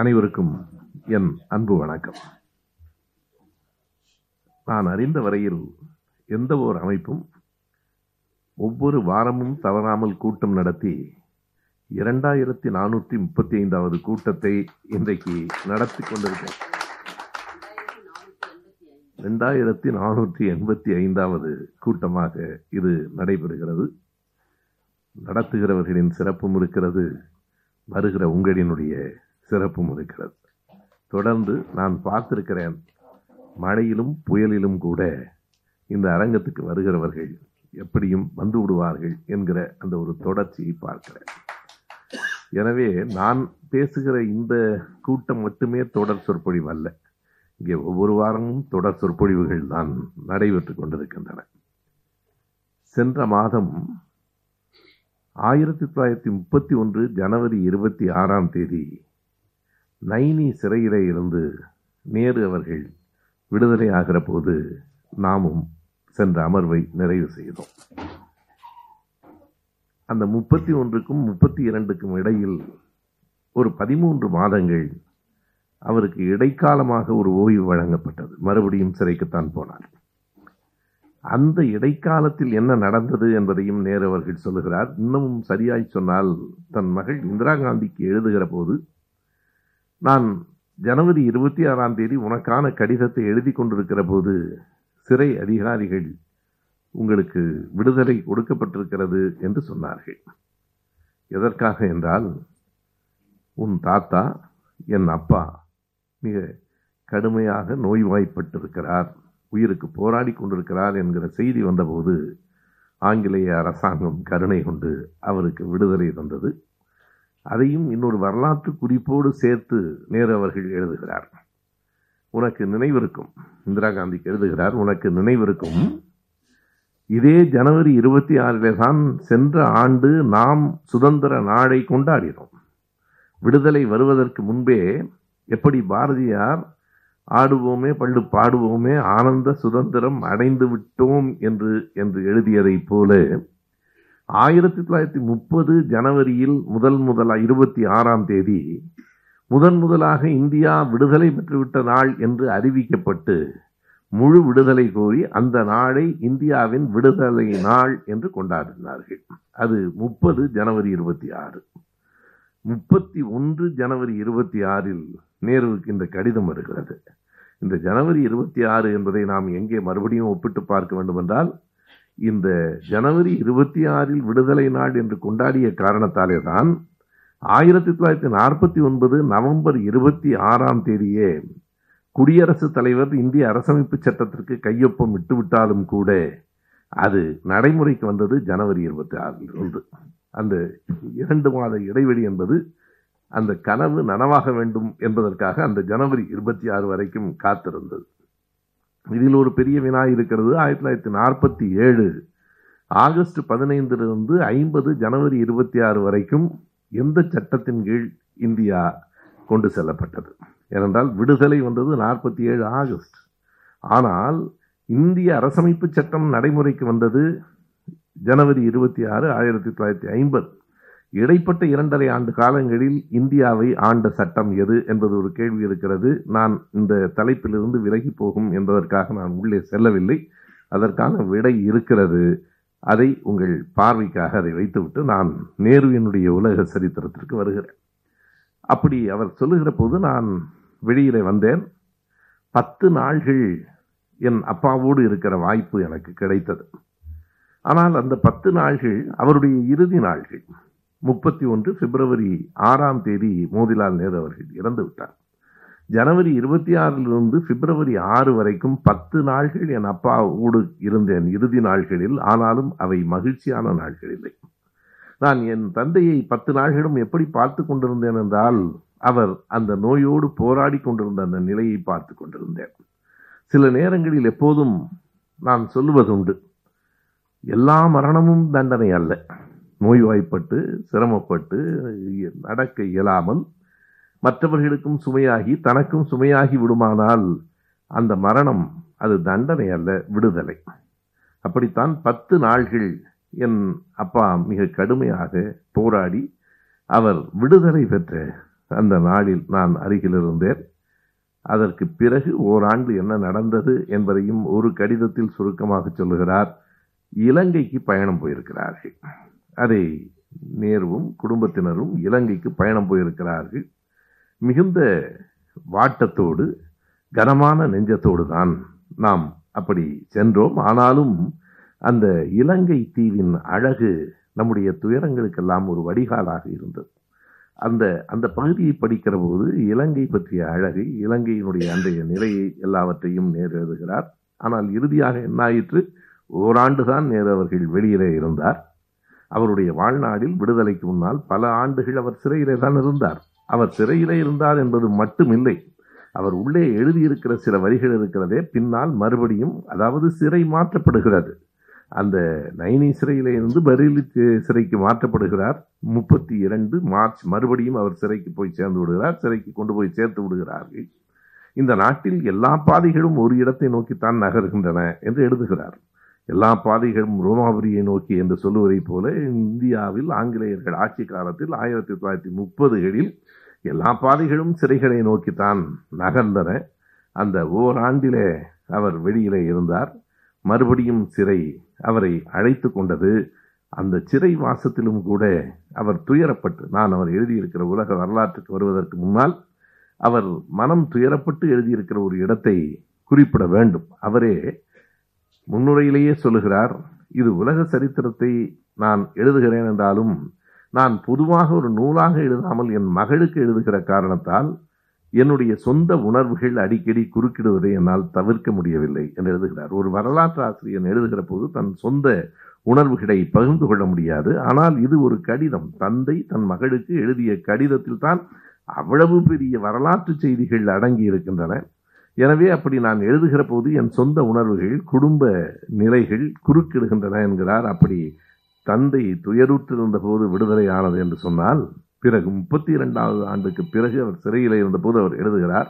அனைவருக்கும் என் அன்பு வணக்கம். நான் அறிந்த வரையில் எந்த ஒரு அமைப்பும் ஒவ்வொரு வாரமும் தவறாமல் கூட்டம் நடத்தி இரண்டாயிரத்தி நானூற்றி முப்பத்தி ஐந்தாவது கூட்டத்தை இன்றைக்கு நடத்தி கொண்டிருக்கேன் ரெண்டாயிரத்தி நானூற்றி எண்பத்தி ஐந்தாவது கூட்டமாக இது நடைபெறுகிறது. நடத்துகிறவர்களின் சிறப்பும் இருக்கிறது. வருகிற உங்களினுடைய சிறப்பும் இருக்கிறது தொடர்ந்து நான் பார்த்திருக்கிறேன் மழையிலும் புயலிலும் கூட இந்த அரங்கத்துக்கு வருகிறவர்கள் எப்படியும் வந்து விடுவார்கள் என்கிற அந்த ஒரு தொடர்ச்சியை பார்க்கிறேன். எனவே நான் பேசுகிற இந்த கூட்டம் மட்டுமே தொடர் சொற்பொழிவு அல்ல. இங்கே ஒவ்வொரு வாரமும் தொடர் சொற்பொழிவுகள் தான் நடைபெற்று கொண்டிருக்கின்றன. சென்ற மாதம் ஆயிரத்தி தொள்ளாயிரத்தி முப்பத்தி ஒன்று ஜனவரி இருபத்தி ஆறாம் தேதி நைனி சிறையிலே இருந்து நேரு அவர்கள் விடுதலை ஆகிற போது நாமும் சென்ற அமர்வை நிறைவு செய்தோம். அந்த முப்பத்தி ஒன்றுக்கும் முப்பத்தி இரண்டுக்கும் இடையில் ஒரு பதிமூன்று மாதங்கள் அவருக்கு இடைக்காலமாக ஒரு ஓய்வு வழங்கப்பட்டது. மறுபடியும் சிறைக்குத்தான் போனார். அந்த இடைக்காலத்தில் என்ன நடந்தது என்பதையும் நேரு அவர்கள் சொல்லுகிறார். இன்னமும் சரியாய் சொன்னால் தன் மகள் இந்திரா காந்திக்கு எழுதுகிற போது நான் ஜனவரி இருபத்தி ஆறாம் தேதி உனக்கான கடிதத்தை எழுதி கொண்டிருக்கிற போது சிறை அதிகாரிகள் உங்களுக்கு விடுதலை கொடுக்கப்பட்டிருக்கிறது என்று சொன்னார்கள். எதற்காக என்றால் உன் தாத்தா என் அப்பா மிக கடுமையாக நோய்வாய்ப்பட்டிருக்கிறார் உயிருக்கு போராடி கொண்டிருக்கிறார் என்கிற செய்தி வந்தபோது ஆங்கிலேய அரசாங்கம் கருணை கொண்டு அவருக்கு விடுதலை தந்தது. அதையும் இன்னொரு வரலாற்று குறிப்போடு சேர்த்து நேரு அவர்கள் எழுதுகிறார். உனக்கு நினைவிருக்கும் இந்திரா காந்திக்கு எழுதுகிறார் உனக்கு நினைவிருக்கும் இதே ஜனவரி இருபத்தி ஆறிலே தான் சென்ற ஆண்டு நாம் சுதந்திர நாளை கொண்டாடினோம். விடுதலை வருவதற்கு முன்பே எப்படி பாரதியார் ஆடுவோமே பள்ளு பாடுவோமே ஆனந்த சுதந்திரம் அடைந்து விட்டோம் என்று என்று எழுதியதைப் போல ஆயிரத்தி தொள்ளாயிரத்தி முப்பது ஜனவரியில் முதல் முதலாக இருபத்தி ஆறாம் தேதி முதன் முதலாக இந்தியா விடுதலை பெற்றுவிட்ட நாள் என்று அறிவிக்கப்பட்டு முழு விடுதலை கோரி அந்த நாளை இந்தியாவின் விடுதலை நாள் என்று கொண்டாடினார்கள். அது முப்பது ஜனவரி இருபத்தி ஆறு. முப்பத்தி ஒன்று ஜனவரி இருபத்தி ஆறில் நேருவுக்கு இந்த கடிதம் வருகிறது. இந்த ஜனவரி இருபத்தி ஆறு என்பதை நாம் எங்கே மறுபடியும் ஒப்பிட்டு பார்க்க வேண்டும் என்றால் இந்த ஜனவரி இருபத்தி ஆறில் விடுதலை நாள் என்று கொண்டாடிய காரணத்தாலே தான் ஆயிரத்தி தொள்ளாயிரத்தி நாற்பத்தி ஒன்பது நவம்பர் இருபத்தி ஆறாம் தேதியே குடியரசுத் தலைவர் இந்திய அரசமைப்பு சட்டத்திற்கு கையொப்பம் விட்டுவிட்டாலும் கூட அது நடைமுறைக்கு வந்தது ஜனவரி இருபத்தி ஆறில் இருந்து. அந்த இரண்டு மாத இடைவெளி என்பது அந்த கனவு நனவாக வேண்டும் என்பதற்காக அந்த ஜனவரி இருபத்தி ஆறு வரைக்கும் காத்திருந்தது. இதில் ஒரு பெரிய வினா இருக்கிறது. ஆயிரத்தி தொள்ளாயிரத்தி நாற்பத்தி ஏழு ஆகஸ்ட் பதினைந்திலிருந்து ஐம்பது ஜனவரி இருபத்தி ஆறு வரைக்கும் எந்த சட்டத்தின் கீழ் இந்தியா கொண்டு செல்லப்பட்டது? ஏனென்றால் விடுதலை வந்தது நாற்பத்தி ஏழு ஆகஸ்ட். ஆனால் இந்திய அரசமைப்பு சட்டம் நடைமுறைக்கு வந்தது ஜனவரி இருபத்தி ஆறு ஆயிரத்தி தொள்ளாயிரத்தி ஐம்பது. இடைப்பட்ட இரண்டரை ஆண்டு காலங்களில் இந்தியாவை ஆண்ட சட்டம் எது என்பது ஒரு கேள்வி இருக்கிறது. நான் இந்த தலைப்பிலிருந்து விலகி போகும் என்பதற்காக நான் உள்ளே செல்லவில்லை. அதற்கான விடை இருக்கிறது. அதை உங்கள் பார்வைக்காக அதை வைத்துவிட்டு நான் நேருவினுடைய உலக சரித்திரத்திற்கு வருகிறேன். அப்படி அவர் சொல்லுகிற போது நான் வெளியிலே வந்தேன். பத்து நாள்கள் என் அப்பாவோடு இருக்கிற வாய்ப்பு எனக்கு கிடைத்தது. ஆனால் அந்த பத்து நாள்கள் அவருடைய இறுதி நாள்கள். முப்பத்தி ஒன்று பிப்ரவரி ஆறாம் தேதி மோதிலால் நேரு அவர்கள் இறந்து விட்டார். ஜனவரி இருபத்தி ஆறிலிருந்து பிப்ரவரி ஆறு வரைக்கும் பத்து நாள்கள் என் அப்பாவோடு இருந்தேன். இறுதி நாள்களில் ஆனாலும் அவை மகிழ்ச்சியான நாள்கள் இல்லை. நான் என் தந்தையை பத்து நாள்களும் எப்படி பார்த்து கொண்டிருந்தேன் என்றால் அவர் அந்த நோயோடு போராடி கொண்டிருந்த அந்த நிலையை பார்த்து கொண்டிருந்தேன். சில நேரங்களில் எப்போதும் நான் சொல்லுவதுண்டு எல்லா மரணமும் தண்டனை அல்ல. நோய்வாய்ப்பட்டு சிரமப்பட்டு நடக்க இயலாமல் மற்றவர்களுக்கும் சுமையாகி தனக்கும் சுமையாகி விடுமானால் அந்த மரணம் அது தண்டனை அல்ல விடுதலை. அப்படித்தான் பத்து நாள்கள் என் அப்பா மிக கடுமையாக போராடி அவர் விடுதலை பெற்ற அந்த நாளில் நான் அருகில் இருந்தேன். அதற்கு பிறகு ஓராண்டு என்ன நடந்தது என்பதையும் ஒரு கடிதத்தில் சுருக்கமாக சொல்லுகிறார். இலங்கைக்கு பயணம் போயிருக்கிறார்கள். அதை நேருவும் குடும்பத்தினரும் இலங்கைக்கு பயணம் போயிருக்கிறார்கள். மிகுந்த வாட்டத்தோடு கனமான நெஞ்சத்தோடு தான் நாம் அப்படி சென்றோம். ஆனாலும் அந்த இலங்கை தீவின் அழகு நம்முடைய துயரங்களுக்கெல்லாம் ஒரு வடிகாலாக இருந்தது. அந்த அந்த பகுதியை படிக்கிற போது இலங்கை பற்றிய அழகை இலங்கையினுடைய அன்றைய நிலையை எல்லாவற்றையும் நேரு எழுதுகிறார். ஆனால் இறுதியாக என்னாயிற்று? ஓராண்டு தான் நேரு அவர்கள் வெளியிலே இருந்தார். அவருடைய வாழ்நாளில் விடுதலைக்கு முன்னால் பல ஆண்டுகள் அவர் சிறையிலே தான் இருந்தார். அவர் சிறையிலே இருந்தார் என்பது மட்டுமில்லை. அவர் உள்ளே எழுதியிருக்கிற சில வரிகள் இருக்கிறதே பின்னால் மறுபடியும் அதாவது சிறை மாற்றப்படுகிறது. அந்த நைனி சிறையிலே இருந்து பரேலி சிறைக்கு மாற்றப்படுகிறார். முப்பத்தி இரண்டு மார்ச் மறுபடியும் அவர் சிறைக்கு போய் சேர்ந்து விடுகிறார். சிறைக்கு கொண்டு போய் சேர்த்து விடுகிறார்கள். இந்த நாட்டில் எல்லா பாதைகளும் ஒரு இடத்தை நோக்கித்தான் நகர்கின்றன என்று எழுதுகிறார். எல்லா பாதைகளும் ரோமாபுரியை நோக்கி என்று சொல்லுவதைப் போல இந்தியாவில் ஆங்கிலேயர்கள் ஆட்சி காலத்தில் ஆயிரத்தி தொள்ளாயிரத்தி முப்பதுகளில் எல்லா பாதைகளும் சிறைகளை நோக்கித்தான் நகர்ந்தன. அந்த ஓராண்டிலே அவர் வெளியிலே இருந்தார். மறுபடியும் சிறை அவரை அழைத்து கொண்டது. அந்த சிறை வாசத்திலும் கூட அவர் துயரப்பட்டு நான் அவர் எழுதியிருக்கிற உலக வரலாற்றுக்கு வருவதற்கு முன்னால் அவர் மனம் துயரப்பட்டு எழுதியிருக்கிற ஒரு இடத்தை குறிப்பிட வேண்டும். அவரே முன்னுரையிலேயே சொல்லுகிறார் இது உலக சரித்திரத்தை நான் எழுதுகிறேன் என்றாலும் நான் பொதுவாக ஒரு நூலாக எழுதாமல் என் மகளுக்கு எழுதுகிற காரணத்தால் என்னுடைய சொந்த உணர்வுகள் அடிக்கடி குறுக்கிடுவதை என்னால் தவிர்க்க முடியவில்லை என்று எழுதுகிறார். ஒரு வரலாற்று ஆசிரியர் எழுதுகிற போது தன் சொந்த உணர்வுகளை பகிர்ந்து கொள்ள முடியாது. ஆனால் இது ஒரு கடிதம். தந்தை தன் மகளுக்கு எழுதிய கடிதத்தில் தான் அவ்வளவு பெரிய வரலாற்று செய்திகள் அடங்கி இருக்கின்றன எனவே அப்படி நான் எழுதுகிற போது என் சொந்த உணர்வுகள் குடும்ப நிலைகள் குறுக்கிடுகின்றன என்கிறார். அப்படி தந்தை துயருற்றிருந்த போது விடுதலை ஆனது என்று சொன்னால் பிறகு முப்பத்தி இரண்டாவது ஆண்டுக்கு பிறகு அவர் சிறையில் இருந்தபோது அவர் எழுதுகிறார்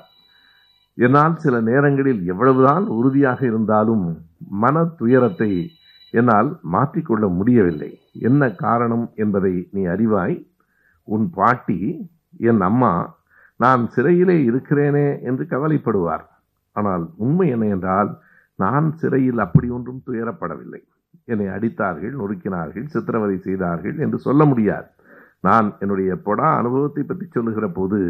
என்னால் சில நேரங்களில் எவ்வளவுதான் உறுதியாக இருந்தாலும் மன துயரத்தை என்னால் மாற்றிக்கொள்ள முடியவில்லை. என்ன காரணம் என்பதை நீ அறிவாய். உன் பாட்டி என் அம்மா நான் சிறையிலே இருக்கிறேனே என்று கவலைப்படுவார். ஆனால் உண்மை என்ன என்றால் நான் சிறையில் அப்படி ஒன்றும் துயரப்படவில்லை. என்னை அடித்தார்கள் நொறுக்கினார்கள் சித்திரவதை செய்தார்கள் என்று சொல்ல முடியாது. நான் என்னுடைய பொடா அனுபவத்தை பற்றி சொல்லுகிற போது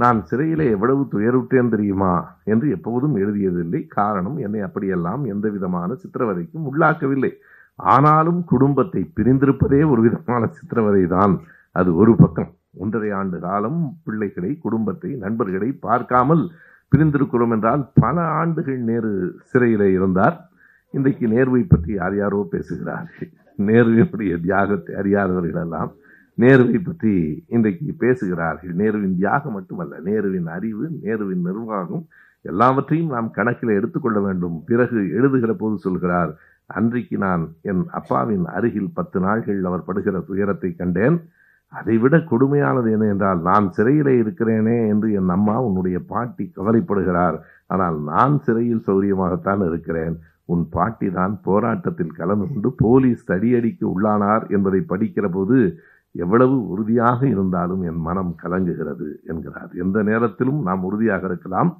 நான் சிறையிலே எவ்வளவு துயருற்றேன் தெரியுமா என்று எப்போதும் எழுதியதில்லை. காரணம் என்னை அப்படியெல்லாம் எந்த விதமான சித்திரவதைக்கும் உள்ளாக்கவில்லை. ஆனாலும் குடும்பத்தை பிரிந்திருப்பதே ஒரு விதமான சித்திரவதை தான் அது ஒரு பக்கம். ஒன்றரை ஆண்டு காலம் பிள்ளைகளை குடும்பத்தை நண்பர்களை பார்க்காமல் பிரிந்திருக்கிறோம் என்றால் பல ஆண்டுகள் நேரு சிறையிலே இருந்தார். இன்றைக்கு நேருவை பற்றி யார் யாரோ பேசுகிறார்கள். நேருவினுடைய தியாகத்தை அறியாதவர்கள் எல்லாம் நேருவை பற்றி இன்றைக்கு பேசுகிறார்கள். நேருவின் தியாகம் மட்டுமல்ல நேருவின் அறிவு நேருவின் நிர்வாகம் எல்லாவற்றையும் நாம் கணக்கில் எடுத்துக்கொள்ள வேண்டும். பிறகு எழுதுகிற போது சொல்கிறார் அன்றைக்கு நான் என் அப்பாவின் அருகில் பத்து நாள்கள் அவர் படுகிற துயரத்தை கண்டேன். அதைவிட கொடுமையானது என்ன என்றால் நான் சிறையில் இருக்கிறேனே என்று என் அம்மா உன்னுடைய பாட்டி கவலைப்படுகிறார். ஆனால் நான் சிறையில் சௌரியமாகத்தான் இருக்கிறேன். உன் பாட்டி தான் போராட்டத்தில் கலந்து கொண்டு போலீஸ் தடியடிக்கு உள்ளானார் என்பதை படிக்கிற போது எவ்வளவு உறுதியாக இருந்தாலும் என் மனம் கலங்குகிறது என்கிறார். எந்த நேரத்திலும் நாம் உறுதியாக இருக்கலாம்.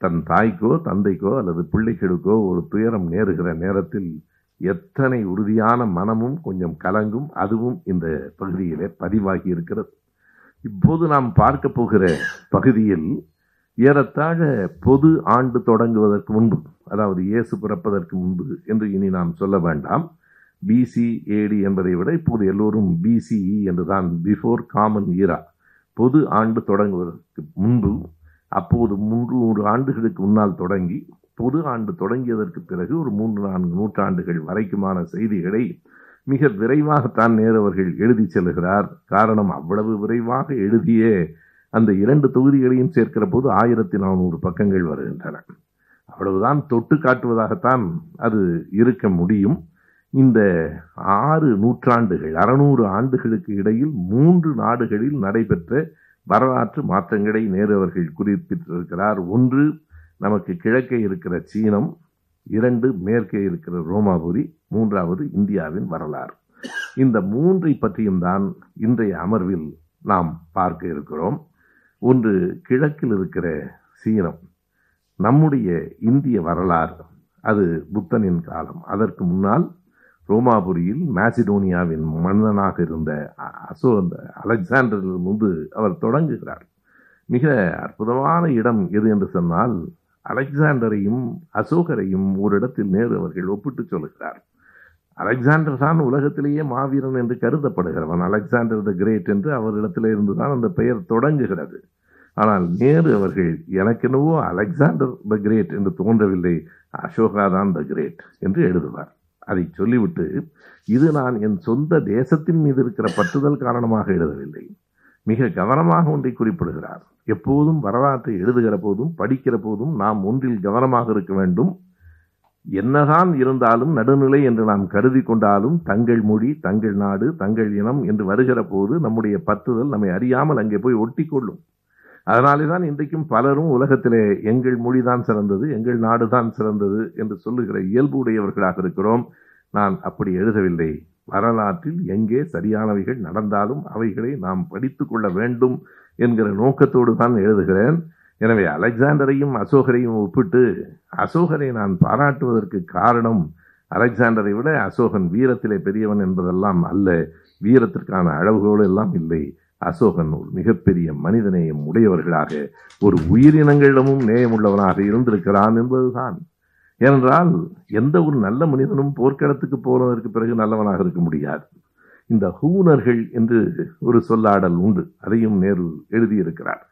தன் தாய்க்கோ தந்தைக்கோ அல்லது பிள்ளைகளுக்கோ ஒரு துயரம் நேருகிற நேரத்தில் எத்தனை உறுதியான மனமும் கொஞ்சம் கலங்கும் அதுவும் இந்த பகுதியிலே பதிவாகி இருக்கிறது. இப்போது நாம் பார்க்க போகிற பகுதியில் ஏறத்தாழ பொது ஆண்டு தொடங்குவதற்கு முன்பு அதாவது இயேசு பிறப்பதற்கு முன்பு என்று இனி நாம் சொல்ல வேண்டாம். பிசி ஏடி என்பதை விட இப்போது எல்லோரும் பிசிஇ என்றுதான் பிஃபோர் காமன் ஈரா பொது ஆண்டு தொடங்குவதற்கு முன்பு அப்போது மூன்று ஆண்டுகளுக்கு முன்னால் தொடங்கி பொது ஆண்டு தொடங்கியதற்கு பிறகு ஒரு மூன்று நான்கு நூற்றாண்டுகள் வரைக்குமான செய்திகளை மிக விரைவாகத்தான் நேரவர்கள் எழுதி செல்கிறார். காரணம் அவ்வளவு விரைவாக எழுதிய அந்த இரண்டு தொகுதிகளையும் சேர்க்கிற போது ஆயிரத்தி நானூறு பக்கங்கள் வருகின்றன. அவ்வளவுதான் தொட்டு காட்டுவதாகத்தான் அது இருக்க முடியும். இந்த ஆறு நூற்றாண்டுகள் அறுநூறு ஆண்டுகளுக்கு இடையில் மூன்று நாடுகளில் நடைபெற்ற வரலாற்று மாற்றங்களை நேரு அவர்கள் குறிப்பிட்டிருக்கிறார். ஒன்று நமக்கு கிழக்கே இருக்கிற சீனம் இரண்டு மேற்கே இருக்கிற ரோமாபுரி மூன்றாவது இந்தியாவின் வரலாறு. இந்த மூன்றை பற்றியும் தான் இன்றைய அமர்வில் நாம் பார்க்க இருக்கிறோம். ஒன்று கிழக்கில் இருக்கிற சீனம். நம்முடைய இந்திய வரலாறு அது புத்தனின் காலம். அதற்கு முன்னால் ரோமாபுரியில் மாசிடோனியாவின் மன்னனாக இருந்த அசோ அந்த அலெக்சாண்டரில் முன்பு அவர் தொடங்குகிறார். மிக அற்புதமான இடம் எது என்று சொன்னால் அலெக்சாண்டரையும் அசோகரையும் ஓரிடத்தில் நேரு அவர்கள் ஒப்பிட்டு சொல்கிறார். அலெக்சாண்டர் தான் உலகத்திலேயே மாவீரன் என்று கருதப்படுகிறவன். அலெக்சாண்டர் த கிரேட் என்று அவரிடத்தில் இருந்துதான் அந்த பெயர் தொடங்குகிறது. ஆனால் நேரு அவர்கள் எனக்கெனவோ அலெக்சாண்டர் த கிரேட் என்று தோன்றவில்லை. அசோகா தான் த கிரேட் என்று எழுதுவார். அதை சொல்லிவிட்டு இது நான் என் சொந்த தேசத்தின் மீது இருக்கிற பற்றுதல் காரணமாக எழுதவில்லை. மிக கவனமாக ஒன்றை குறிப்பிடுகிறார். எப்போதும் வரலாற்றை எழுதுகிற போதும் படிக்கிற போதும் நாம் ஒன்றில் கவனமாக இருக்க வேண்டும். என்னதான் இருந்தாலும் நடுநிலை என்று நாம் கருதி கொண்டாலும் தங்கள் மொழி தங்கள் நாடு தங்கள் இனம் என்று வருகிற போது நம்முடைய பத்துதல் நம்மை அறியாமல் அங்கே போய் ஒட்டி கொள்ளும் அதனாலே தான் இன்றைக்கும் பலரும் உலகத்திலே எங்கள் மொழிதான் சிறந்தது எங்கள் நாடு தான் சிறந்தது என்று சொல்லுகிற இயல்பு உடையவர்களாக இருக்கிறோம். நான் அப்படி எழுதவில்லை. வரலாற்றில் எங்கே சரியானவைகள் நடந்தாலும் அவைகளை நாம் படித்து கொள்ள வேண்டும் என்கிற நோக்கத்தோடு தான் எழுதுகிறேன். எனவே அலெக்சாண்டரையும் அசோகரையும் ஒப்பிட்டு அசோகரை நான் பாராட்டுவதற்கு காரணம் அலெக்சாண்டரை விட அசோகன் வீரத்திலே பெரியவன் என்பதெல்லாம் அல்ல. வீரத்திற்கான அளவுகோல் எல்லாம் இல்லை. அசோகன் ஒரு மிகப்பெரிய மனிதநேயம் உடையவர்களாக ஒரு உயிரினங்களிடமும் நேயமுள்ளவனாக இருந்திருக்கிறான் என்பதுதான். ஏனென்றால் எந்த ஒரு நல்ல மனிதனும் போர்க்களத்துக்கு போனதற்கு பிறகு நல்லவனாக இருக்க முடியாது. இந்த ஹூனர்கள் என்று ஒரு சொல்லாடல் உண்டு. அதையும் நேரு எழுதியிருக்கிறார்.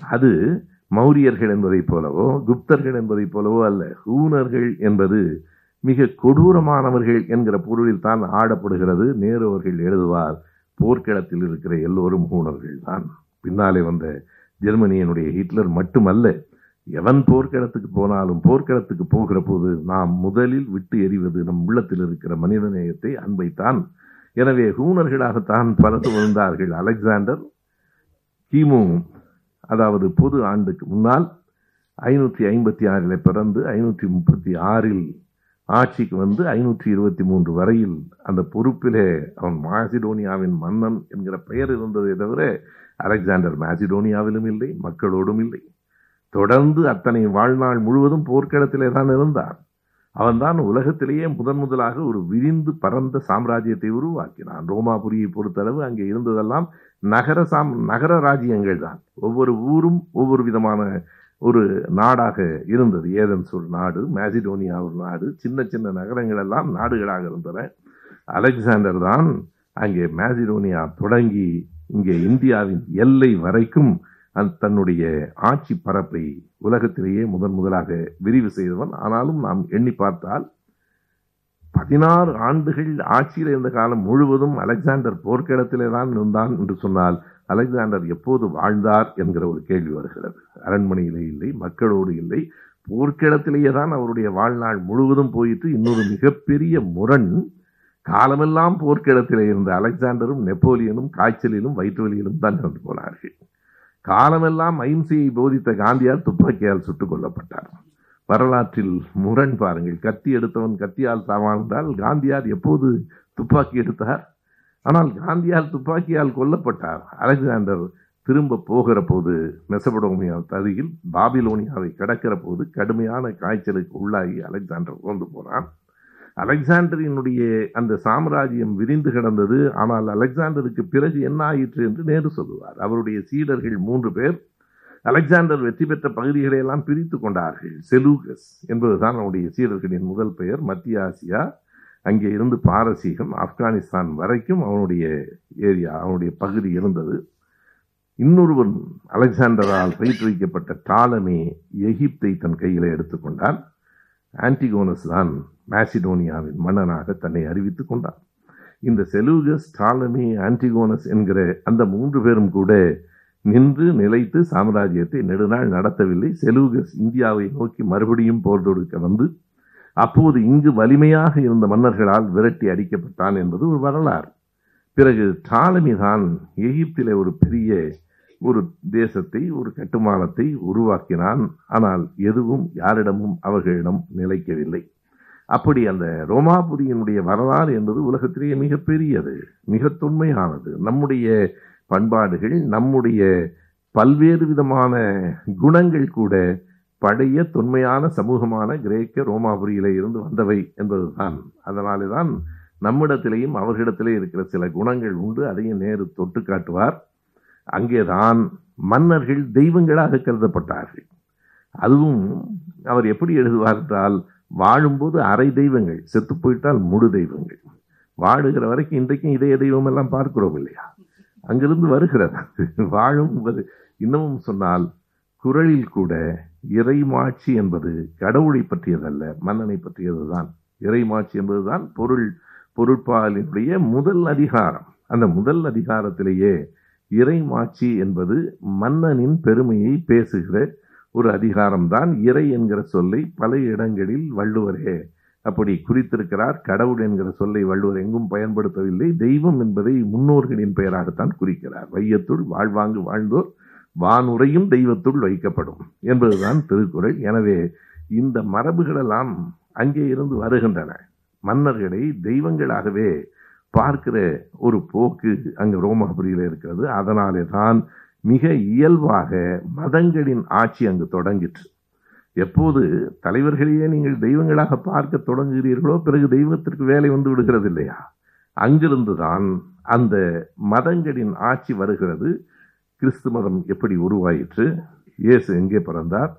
அது மௌரியர்கள் என்பதைப் போலவோ குப்தர்கள் என்பதைப் போலவோ அல்ல. ஹூனர்கள் என்பது மிக கொடூரமானவர்கள் என்கிற பொருளில் தான் ஆடப்படுகிறது. நேரு அவர்கள் எழுதுவார் போர்க்களத்தில் இருக்கிற எல்லோரும் ஹூனர்கள் தான். பின்னாலே வந்த ஜெர்மனியினுடைய ஹிட்லர் மட்டுமல்ல எவன் போர்க்களத்துக்கு போனாலும் போர்க்களத்துக்கு போகிற போது நாம் முதலில் விட்டு எறிவது நம் உள்ளத்தில் இருக்கிற மனிதநேயத்தை அன்பைத்தான். எனவே ஹூனர்களாகத்தான் பலரும் இருந்தார்கள் அலெக்சாண்டர் கிமு அதாவது பொது ஆண்டுக்கு முன்னால் ஐநூற்றி ஐம்பத்தி ஆறில் பிறந்து ஐநூற்றி முப்பத்தி ஆறில் ஆட்சிக்கு வந்து ஐநூற்றி இருபத்தி மூன்று வரையில் அந்த பொறுப்பிலே அவன் மாசிடோனியாவின் மன்னன் என்கிற பெயர் இருந்ததை தவிர அலெக்சாண்டர் மாசிடோனியாவிலும் இல்லை மக்களோடும் இல்லை. தொடர்ந்து அத்தனை வாழ்நாள் முழுவதும் போர்க்களத்திலே தான் இருந்தான். அவன்தான் உலகத்திலேயே முதன் முதலாக ஒரு விரிந்து பரந்த சாம்ராஜ்யத்தை உருவாக்கினான். ரோமாபுரியை பொறுத்தளவு அங்கே இருந்ததெல்லாம் நகர சாம் நகர ராஜ்யங்கள் தான். ஒவ்வொரு ஊரும் ஒவ்வொரு விதமான ஒரு நாடாக இருந்தது. ஏதன்ஸ் ஒரு நாடு மேசிடோனியா ஒரு நாடு சின்ன சின்ன நகரங்கள் எல்லாம் நாடுகளாக இருந்தன. அலெக்சாண்டர் தான் அங்கே மேசிடோனியா தொடங்கி இங்கே இந்தியாவின் எல்லை வரைக்கும் தன்னுடைய ஆட்சி பரப்பை உலகத்திலேயே முதன் முதலாக விரிவு செய்தவன். ஆனாலும் நாம் எண்ணி பார்த்தால் பதினாறு ஆண்டுகள் ஆட்சியில் இருந்த காலம் முழுவதும் அலெக்சாண்டர் போர்க்கிடத்திலே தான் இருந்தான் என்று சொன்னால் அலெக்சாண்டர் எப்போது வாழ்ந்தார் என்கிற ஒரு கேள்வி வருகிறது. அரண்மனையிலே இல்லை மக்களோடு இல்லை. போர்க்கிடத்திலேயே தான் அவருடைய வாழ்நாள் முழுவதும் போயிட்டு இன்னொரு மிகப்பெரிய முரண் காலமெல்லாம் போர்க்கிடத்திலே இருந்த அலெக்சாண்டரும் நெப்போலியனும் காய்ச்சலிலும் வயிற்று வலியிலும் தான் இறந்து போனார்கள். காலமெல்லாம் அஹிம்சையை போதித்த காந்தியார் துப்பாக்கியால் சுட்டுக் கொல்லப்பட்டார். வரலாற்றில் முரண் பாருங்கள். கத்தி எடுத்தவன் கத்தியால் சாவாழ்ந்தால் என்றால் காந்தியார் எப்போது துப்பாக்கி எடுத்தார்? ஆனால் காந்தியால் துப்பாக்கியால் கொல்லப்பட்டார். அலெக்சாண்டர் திரும்ப போகிற போது மெசபடோமியா தருகில் பாபிலோனியாவை கடக்கிற போது கடுமையான காய்ச்சலுக்கு உள்ளாகி அலெக்சாண்டர் கொண்டு போனான். அலெக்சாண்டரினுடைய அந்த சாம்ராஜ்யம் விரிந்து கிடந்தது. ஆனால் அலெக்சாண்டருக்கு பிறகு என்ன ஆயிற்று என்று நேரு சொல்லுவார். அவருடைய சீடர்கள் மூன்று பேர் அலெக்சாண்டர் வெற்றி பெற்ற பகுதிகளை எல்லாம் பிரித்து கொண்டார்கள். செலூகஸ் என்பதுதான் அவனுடைய சீடர்களின் முதல் பெயர். மத்திய ஆசியா அங்கே இருந்து பாரசீகம் ஆப்கானிஸ்தான் வரைக்கும் அவனுடைய ஏரியா அவனுடைய பகுதி இருந்தது. இன்னொருவன் அலெக்சாண்டரால் பயிற்றுவிக்கப்பட்ட டாலமே எகிப்தை தன் கையில் எடுத்துக்கொண்டான். ஆன்டிகோனஸ் தான் மேசிடோனியாவின் மன்னனாக தன்னை அறிவித்துக் கொண்டான். இந்த செலூகஸ் டாலமி ஆன்டிகோனஸ் என்கிற அந்த மூன்று பேரும் கூட நின்று நிலைத்து சாம்ராஜ்யத்தை நெடுநாள் நடத்தவில்லை. செலூகஸ் இந்தியாவை நோக்கி மறுபடியும் போர் தொடுக்க வந்து அப்போது இங்கு வலிமையாக இருந்த மன்னர்களால் விரட்டி அடிக்கப்பட்டான் என்பது ஒரு வரலாறு. பிறகு டாலமி தான் எகிப்திலே ஒரு பெரிய ஒரு தேசத்தை ஒரு கட்டுமானத்தை உருவாக்கினான். ஆனால் எதுவும் யாரிடமும் அவர்களிடம் நிலைக்கவில்லை. அப்படி அந்த ரோமாபுரியினுடைய வரலாறு என்பது உலகத்திலேயே மிகப்பெரியது மிக தொன்மையானது. நம்முடைய பண்பாடுகள் நம்முடைய பல்வேறு விதமான குணங்கள் கூட பழைய தொன்மையான சமூகமான கிரேக்க ரோமாபுரியிலே இருந்து வந்தவை என்பதுதான். அதனாலே தான் நம்மிடத்திலேயும் அவர்களிடத்திலே இருக்கிற சில குணங்கள் உண்டு. அதையும் நேரு தொட்டு காட்டுவார். அங்கேதான் மன்னர்கள் தெய்வங்களாக கருதப்பட்டார்கள். அதுவும் அவர் எப்படி எழுதுவார் என்றால் வாழும்போது அரை தெய்வங்கள் செத்து போயிட்டால் முழு தெய்வங்கள். வாழுகிற வரைக்கும் இன்றைக்கும் இதய தெய்வம் எல்லாம் பார்க்கிறோம் இல்லையா? அங்கிருந்து வருகிறது. வாழும் என்பது இன்னமும் சொன்னால் குரலில் கூட இறைமாட்சி என்பது கடவுளை பற்றியதல்ல மன்னனை பற்றியதுதான். இறைமாட்சி என்பதுதான் பொருள் பொருட்பாலினுடைய முதல் அதிகாரம். அந்த முதல் அதிகாரத்திலேயே இறைமாட்சி என்பது மன்னனின் பெருமையை பேசுகிற ஒரு அதிகாரம்தான். இறை என்கிற சொல்லை பல இடங்களில் வள்ளுவரே அப்படி குறித்திருக்கிறார். கடவுள் என்கிற சொல்லை வள்ளுவர் எங்கும் பயன்படுத்தவில்லை. தெய்வம் என்பதை முன்னோர்களின் பெயராகத்தான் குறிக்கிறார். வையத்துள் வாழ்வாங்கு வாழ்ந்தோர் வானுரையும் தெய்வத்துள் வைக்கப்படும் என்பதுதான் திருக்குறள். எனவே இந்த மரபுகளெல்லாம் அங்கே இருந்து வருகின்றன. மன்னர்களை தெய்வங்களாகவே பார்க்கிற ஒரு போக்கு அங்கு ரோமாபுரியில் இருக்கிறது. அதனாலே தான் மிக இயல்பாக மதங்களின் ஆட்சி அங்கு தொடங்கிற்று. எப்போது தலைவர்களையே நீங்கள் தெய்வங்களாக பார்க்க தொடங்குகிறீர்களோ பிறகு தெய்வத்திற்கு வேலை வந்து விடுகிறது இல்லையா? அங்கிருந்து தான் அந்த மதங்களின் ஆட்சி வருகிறது. கிறிஸ்து மதம் எப்படி உருவாயிற்று? இயேசு எங்கே பிறந்தார்?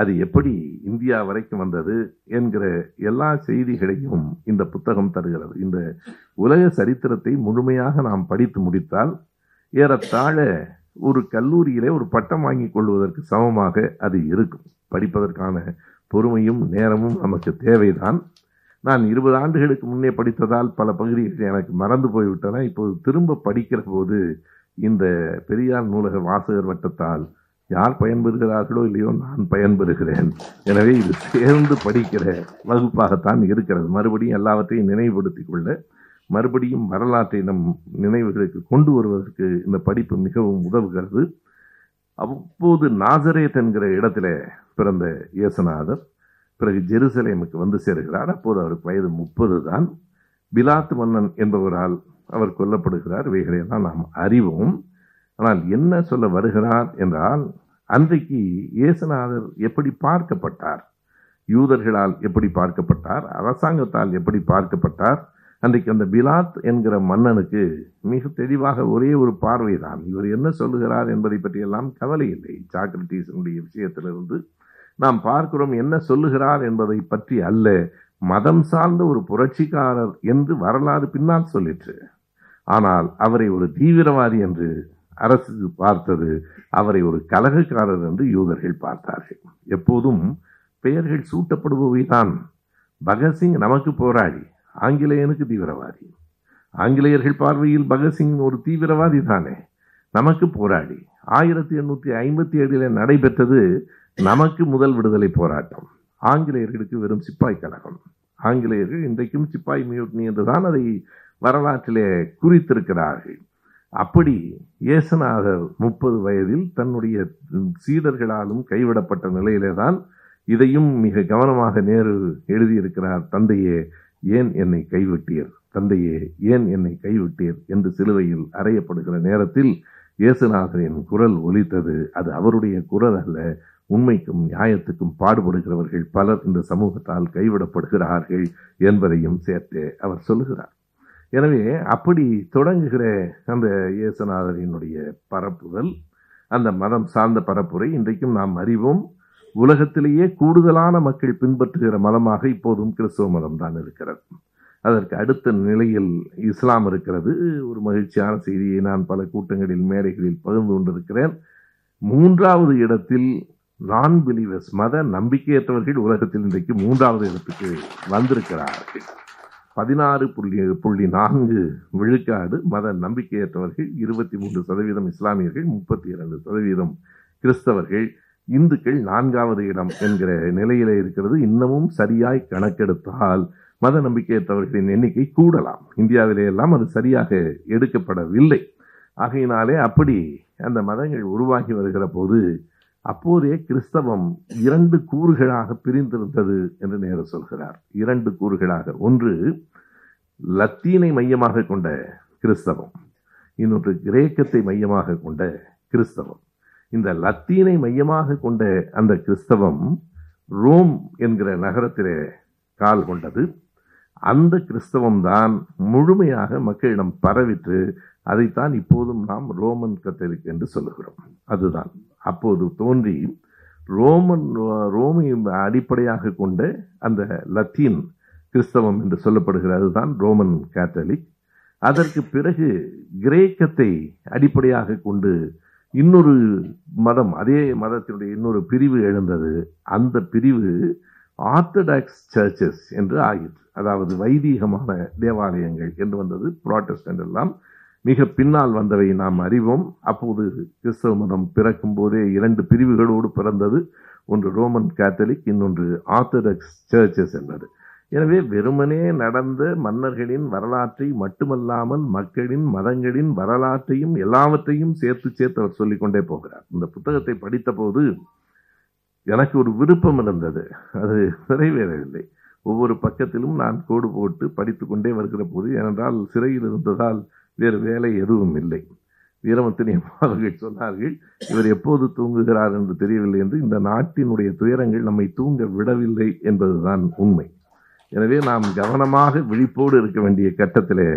அது எப்படி இந்தியா வரைக்கும் வந்தது என்கிற எல்லா செய்திகளையும் இந்த புத்தகம் தருகிறது. இந்த உலக சரித்திரத்தை முழுமையாக நாம் படித்து முடித்தால் ஏறத்தாழ ஒரு கல்லூரியிலே ஒரு பட்டம் வாங்கி கொள்வதற்கு சமமாக அது இருக்கும். படிப்பதற்கான பொறுமையும் நேரமும் நமக்கு தேவைதான். நான் இருபது ஆண்டுகளுக்கு முன்னே படித்ததால் பல பகுதிகள் எனக்கு மறந்து போய்விட்டன. இப்போது திரும்ப படிக்கிற போது இந்த பெரியார் நூலக வாசகர் வட்டத்தால் யார் பயன்பெறுகிறார்களோ இல்லையோ நான் பயன்பெறுகிறேன். எனவே இது சேர்ந்து படிக்கிற வகுப்பாகத்தான் இருக்கிறது. மறுபடியும் எல்லாவற்றையும் நினைவுபடுத்திக் கொள்ள மறுபடியும் வரலாற்றை நம் நினைவுகளுக்கு கொண்டு வருவதற்கு இந்த படிப்பு மிகவும் உதவுகிறது. அப்போது நாசரேத் என்கிற இடத்துல பிறந்த இயேசுநாதர் பிறகு ஜெருசலேமுக்கு வந்து சேருகிறார். அப்போது அவருக்கு வயது முப்பது தான். பிலாத்து மன்னன் என்பவரால் அவர் கொல்லப்படுகிறார். இவைகளையெல்லாம் நாம் அறிவோம். ஆனால் என்ன சொல்ல வருகிறார் என்றால் அன்றைக்கு இயேசுநாதர் எப்படி பார்க்கப்பட்டார்? யூதர்களால் எப்படி பார்க்கப்பட்டார்? அரசாங்கத்தால் எப்படி பார்க்கப்பட்டார்? அன்றைக்கு அந்த பிலாத் என்கிற மன்னனுக்கு மிக தெளிவாக ஒரே ஒரு பார்வை தான் இவர் என்ன சொல்லுகிறார் என்பதை பற்றியெல்லாம் கவலை இல்லை. சாக்ரட்டிஸனுடைய விஷயத்திலிருந்து நாம் பார்க்கிறோம் என்ன சொல்லுகிறார் என்பதை பற்றி அல்ல. மதம் சார்ந்த ஒரு புரட்சிக்காரர் என்று வரலாறு பின்னால் சொல்லிற்று. ஆனால் அவரை ஒரு தீவிரவாதி என்று அரசு பார்த்தது அவரை ஒரு கலகக்காரர் என்று யூதர்கள் பார்த்தார்கள். எப்போதும் பெயர்கள் சூட்டப்படுபவைதான். பகத்சிங் நமக்கு போராடி ஆங்கிலேயனுக்கு தீவிரவாதி. ஆங்கிலேயர்கள் பார்வையில் பகத்சிங் ஒரு தீவிரவாதி தானே நமக்கு போராடி ஆயிரத்தி எண்ணூற்றி ஐம்பத்தி ஏழில் நடைபெற்றது நமக்கு முதல் விடுதலை போராட்டம். ஆங்கிலேயர்களுக்கு வெறும் சிப்பாய் கழகம். ஆங்கிலேயர்கள் இன்றைக்கும் சிப்பாய் மியூட்னி என்றுதான் அதை வரலாற்றிலே குறித்திருக்கிறார்கள். அப்படி இயேசுநாதர் முப்பது வயதில் தன்னுடைய சீடர்களாலும் கைவிடப்பட்ட நிலையிலே தான் இதையும் மிக கவனமாக நேரு எழுதியிருக்கிறார் தந்தையே ஏன் என்னை கைவிட்டீர்? தந்தையே ஏன் என்னை கைவிட்டீர்? என்று சிலுவையில் அறையப்படுகிற நேரத்தில் இயேசுநாதரின் குரல் ஒலித்தது. அது அவருடைய குரல் அல்ல உண்மைக்கும் நியாயத்துக்கும் பாடுபடுகிறவர்கள் பலர் இந்த சமூகத்தால் கைவிடப்படுகிறார்கள் என்பதையும் சேர்த்து அவர் சொல்லுகிறார். எனவே அப்படி தொடங்குகிற அந்த இயேசுநாதரினுடைய பரப்புதல் அந்த மதம் சார்ந்த பரப்புரை இன்றைக்கும் நாம் அறிவோம். உலகத்திலேயே கூடுதலான மக்கள் பின்பற்றுகிற மதமாக இப்போதும் கிறிஸ்துவ மதம் தான் இருக்கிறது. அதற்கு அடுத்த நிலையில் இஸ்லாம் இருக்கிறது. ஒரு மகிழ்ச்சியான செய்தியை நான் பல கூட்டங்களில் மேடைகளில் பகிர்ந்து கொண்டிருக்கிறேன். மூன்றாவது இடத்தில் நான் பிலீவர்ஸ் மத நம்பிக்கையற்றவர்கள் உலகத்தில் இன்றைக்கு மூன்றாவது இடத்துக்கு வந்திருக்கிறார்கள். பதினாறு புள்ளி புள்ளி நான்கு விழுக்காடு மத நம்பிக்கையற்றவர்கள் இருபத்தி மூன்று சதவீதம் இஸ்லாமியர்கள் முப்பத்தி இரண்டு சதவீதம் கிறிஸ்தவர்கள். இந்துக்கள் நான்காவது இடம் என்கிற நிலையிலே இருக்கிறது. இன்னமும் சரியாய் கணக்கெடுத்தால் மத நம்பிக்கையற்றவர்களின் எண்ணிக்கை கூடலாம். இந்தியாவிலே எல்லாம் அது சரியாக எடுக்கப்படவில்லை. ஆகையினாலே அப்படி அந்த மதங்கள் உருவாகி வருகிற போது அப்போதே கிறிஸ்தவம் இரண்டு கூறுகளாக பிரிந்திருந்தது என்று நேரு சொல்கிறார். இரண்டு கூறுகளாக. ஒன்று லத்தீனை மையமாக கொண்ட கிறிஸ்தவம். இன்னொன்று கிரேக்கத்தை மையமாக கொண்ட கிறிஸ்தவம். இந்த லத்தீனை மையமாக கொண்ட அந்த கிறிஸ்தவம் ரோம் என்கிற நகரத்திலே கால் கொண்டது. அந்த கிறிஸ்தவம் தான் முழுமையாக மக்களிடம் பரவிட்டு அதைத்தான் இப்போதும் நாம் ரோமன் கத்தலிக் என்று சொல்லுகிறோம். அதுதான். அப்போது தோன்றி ரோமன் ரோமை அடிப்படையாக கொண்ட அந்த லத்தீன் கிறிஸ்தவம் என்று சொல்லப்படுகிறது. அதுதான் ரோமன் கேத்தலிக். அதற்கு பிறகு கிரேக்கத்தை அடிப்படையாக கொண்டு இன்னொரு மதம் அதே மதத்தினுடைய இன்னொரு பிரிவு எழுந்தது. அந்த பிரிவு ஆர்த்தடாக்ஸ் சர்ச்சஸ் என்று ஆகிற்று அதாவது வைதீகமான தேவாலயங்கள் என்று வந்தது. புராட்டஸ்டன்ட் எல்லாம் மிக பின்னால் வந்தவை நாம் அறிவோம். அப்போது கிறிஸ்தவ மதம் பிறக்கும் போதே இரண்டு பிரிவுகளோடு பிறந்தது. ஒன்று ரோமன் கேத்தலிக் இன்னொன்று ஆர்த்தடாக்ஸ் சர்ச்சஸ் என்பது. எனவே வெறுமனே நடந்த மன்னர்களின் வரலாற்றை மட்டுமல்லாமல் மக்களின் மதங்களின் வரலாற்றையும் எல்லாவற்றையும் சேர்த்து சேர்த்து அவர் சொல்லிக்கொண்டே போகிறார். இந்த புத்தகத்தை படித்தபோது எனக்கு ஒரு விருப்பம் இருந்தது. அது நிறைவேறவில்லை. ஒவ்வொரு பக்கத்திலும் நான் கோடு போட்டு படித்து கொண்டே வருகிற போது ஏனென்றால் சிறையில் இருந்ததால் வேறு வேலை எதுவும் இல்லை. வீரமத்தினி அவர்கள் சொன்னார்கள் இவர் எப்போது தூங்குகிறார் என்று தெரியவில்லை என்று இந்த நாட்டினுடைய துயரங்கள் நம்மை தூங்க விடவில்லை என்பதுதான் உண்மை. எனவே நாம் கவனமாக விழிப்போடு இருக்க வேண்டிய கட்டத்திலே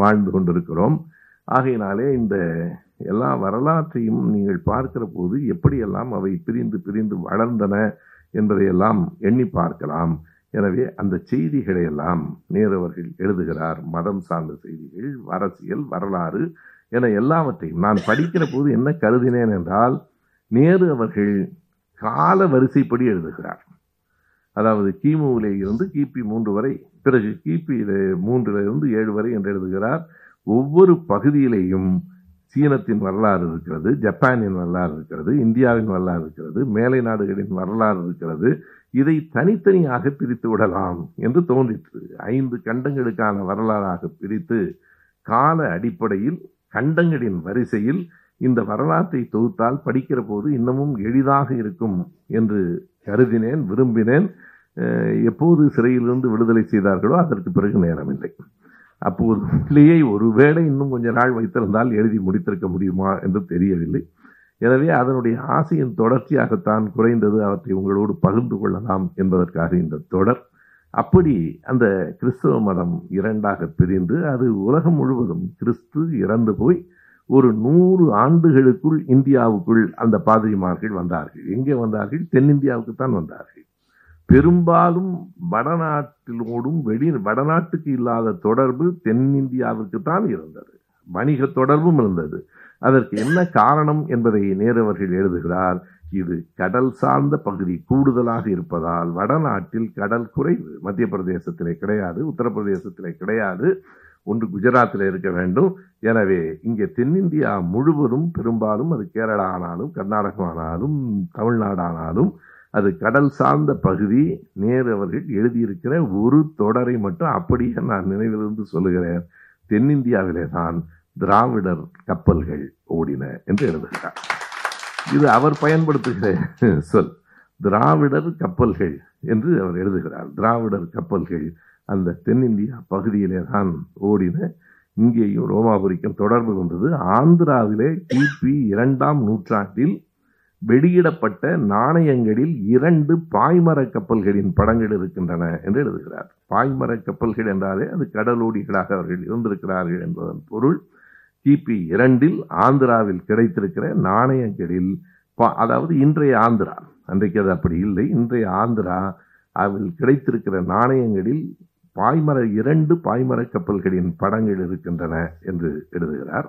வாழ்ந்து கொண்டிருக்கிறோம். ஆகையினாலே இந்த எல்லா வரலாற்றையும் நீங்கள் பார்க்கிற போது எப்படியெல்லாம் அவை பிரிந்து பிரிந்து வளர்ந்தன என்பதையெல்லாம் எண்ணி பார்க்கலாம். எனவே அந்த செய்திகளை எல்லாம் நேருவர்கள் எழுதுகிறார். மதம் சார்ந்த செய்திகள் அரசியல் வரலாறு என எல்லாவற்றையும் நான் படிக்கிற போது என்ன கருதினேன் என்றால் நேரு அவர்கள் கால வரிசைப்படி எழுதுகிறார். அதாவது கிமுவிலே இருந்து கிபி மூன்று வரை பிறகு கிபி மூன்றிலிருந்து ஏழு வரை என்று எழுதுகிறார். ஒவ்வொரு பகுதியிலேயும் சீனத்தின் வரலாறு இருக்கிறது ஜப்பானின் வரலாறு இருக்கிறது இந்தியாவின் வரலாறு இருக்கிறது மேலை நாடுகளின் வரலாறு இருக்கிறது இதை தனித்தனியாக பிரித்து விடலாம் என்று தோன்றிற்று. ஐந்து கண்டங்களுக்கான வரலாறாக பிரித்து கால அடிப்படையில் கண்டங்களின் வரிசையில் இந்த வரலாற்றை தொகுத்தால் படிக்கிற போது இன்னமும் எளிதாக இருக்கும் என்று கருதினேன் விரும்பினேன். எப்போது சிறையிலிருந்து விடுதலை செய்தார்களோ அதற்கு பிறகு நேரமில்லை. அப்போது பிள்ளையை ஒருவேளை இன்னும் கொஞ்ச நாள் வைத்திருந்தால் எழுதி முடித்திருக்க முடியுமா? என்று தெரியவில்லை. எனவே அதனுடைய ஆசையின் தொடர்ச்சியாகத்தான் குறைந்தது அவற்றை உங்களோடு பகிர்ந்து கொள்ளலாம் என்பதற்காக இந்த தொடர். அப்படி அந்த கிறிஸ்தவ மதம் இரண்டாக பிரிந்து அது உலகம் முழுவதும் கிறிஸ்து இறந்து போய் ஒரு நூறு ஆண்டுகளுக்குள் இந்தியாவுக்குள் அந்த பாதிரிமார்கள் வந்தார்கள். எங்கே வந்தார்கள்? தென்னிந்தியாவுக்கு தான் வந்தார்கள். பெரும்பாலும் வடநாட்டிலோடும் வெளி வடநாட்டுக்கு இல்லாத தொடர்பு தென்னிந்தியாவுக்கு தான் இருந்தது. வணிக தொடர்பும் இருந்தது. அதற்கு என்ன காரணம் என்பதை நேரவர்கள் எழுதுகிறார். இது கடல் சார்ந்த பகுதி கூடுதலாக இருப்பதால் வடநாட்டில் கடல் குறைவு மத்திய பிரதேசத்திலே கிடையாது உத்தரப்பிரதேசத்திலே கிடையாது. ஒன்று குஜராத்தில் இருக்க வேண்டும். எனவே இங்கே தென்னிந்தியா முழுவதும் பெரும்பாலும் அது கேரளா ஆனாலும் கர்நாடகம் ஆனாலும் தமிழ்நாடு ஆனாலும் அது கடல் சார்ந்த பகுதி. நேரு அவர்கள் எழுதியிருக்கிற ஒரு தொடரை மட்டும் அப்படியே நான் நினைவிலிருந்து சொல்லுகிறேன். தென்னிந்தியாவிலே தான் திராவிடர் கப்பல்கள் ஓடின என்று எழுதுகிறார். இது அவர் பயன்படுத்துகிற சொல். திராவிடர் கப்பல்கள் என்று அவர் எழுதுகிறார். திராவிடர் கப்பல்கள் அந்த தென்னிந்தியா பகுதியிலே தான் ஓடின. இங்கேயும் ரோமாபுரிக்கும் தொடர்பு கொண்டது. ஆந்திராவிலே கிபி இரண்டாம் நூற்றாண்டில் வெளியிடப்பட்ட நாணயங்களில் இரண்டு பாய்மர கப்பல்களின் படங்கள் இருக்கின்றன என்று எழுதுகிறார். பாய்மர கப்பல்கள் என்றாலே அது கடலோடிகளாக அவர்கள் இருந்திருக்கிறார்கள் என்பதன் பொருள். கிபி இரண்டில் ஆந்திராவில் கிடைத்திருக்கிற நாணயங்களில் அதாவது இன்றைய ஆந்திரா அன்றைக்கு அது அப்படி இல்லை இன்றைய ஆந்திரா அதில் கிடைத்திருக்கிற நாணயங்களில் பாய்மர இரண்டு பாய்மர கப்பல்களின் படங்கள் இருக்கின்றன என்று எழுதுகிறார்.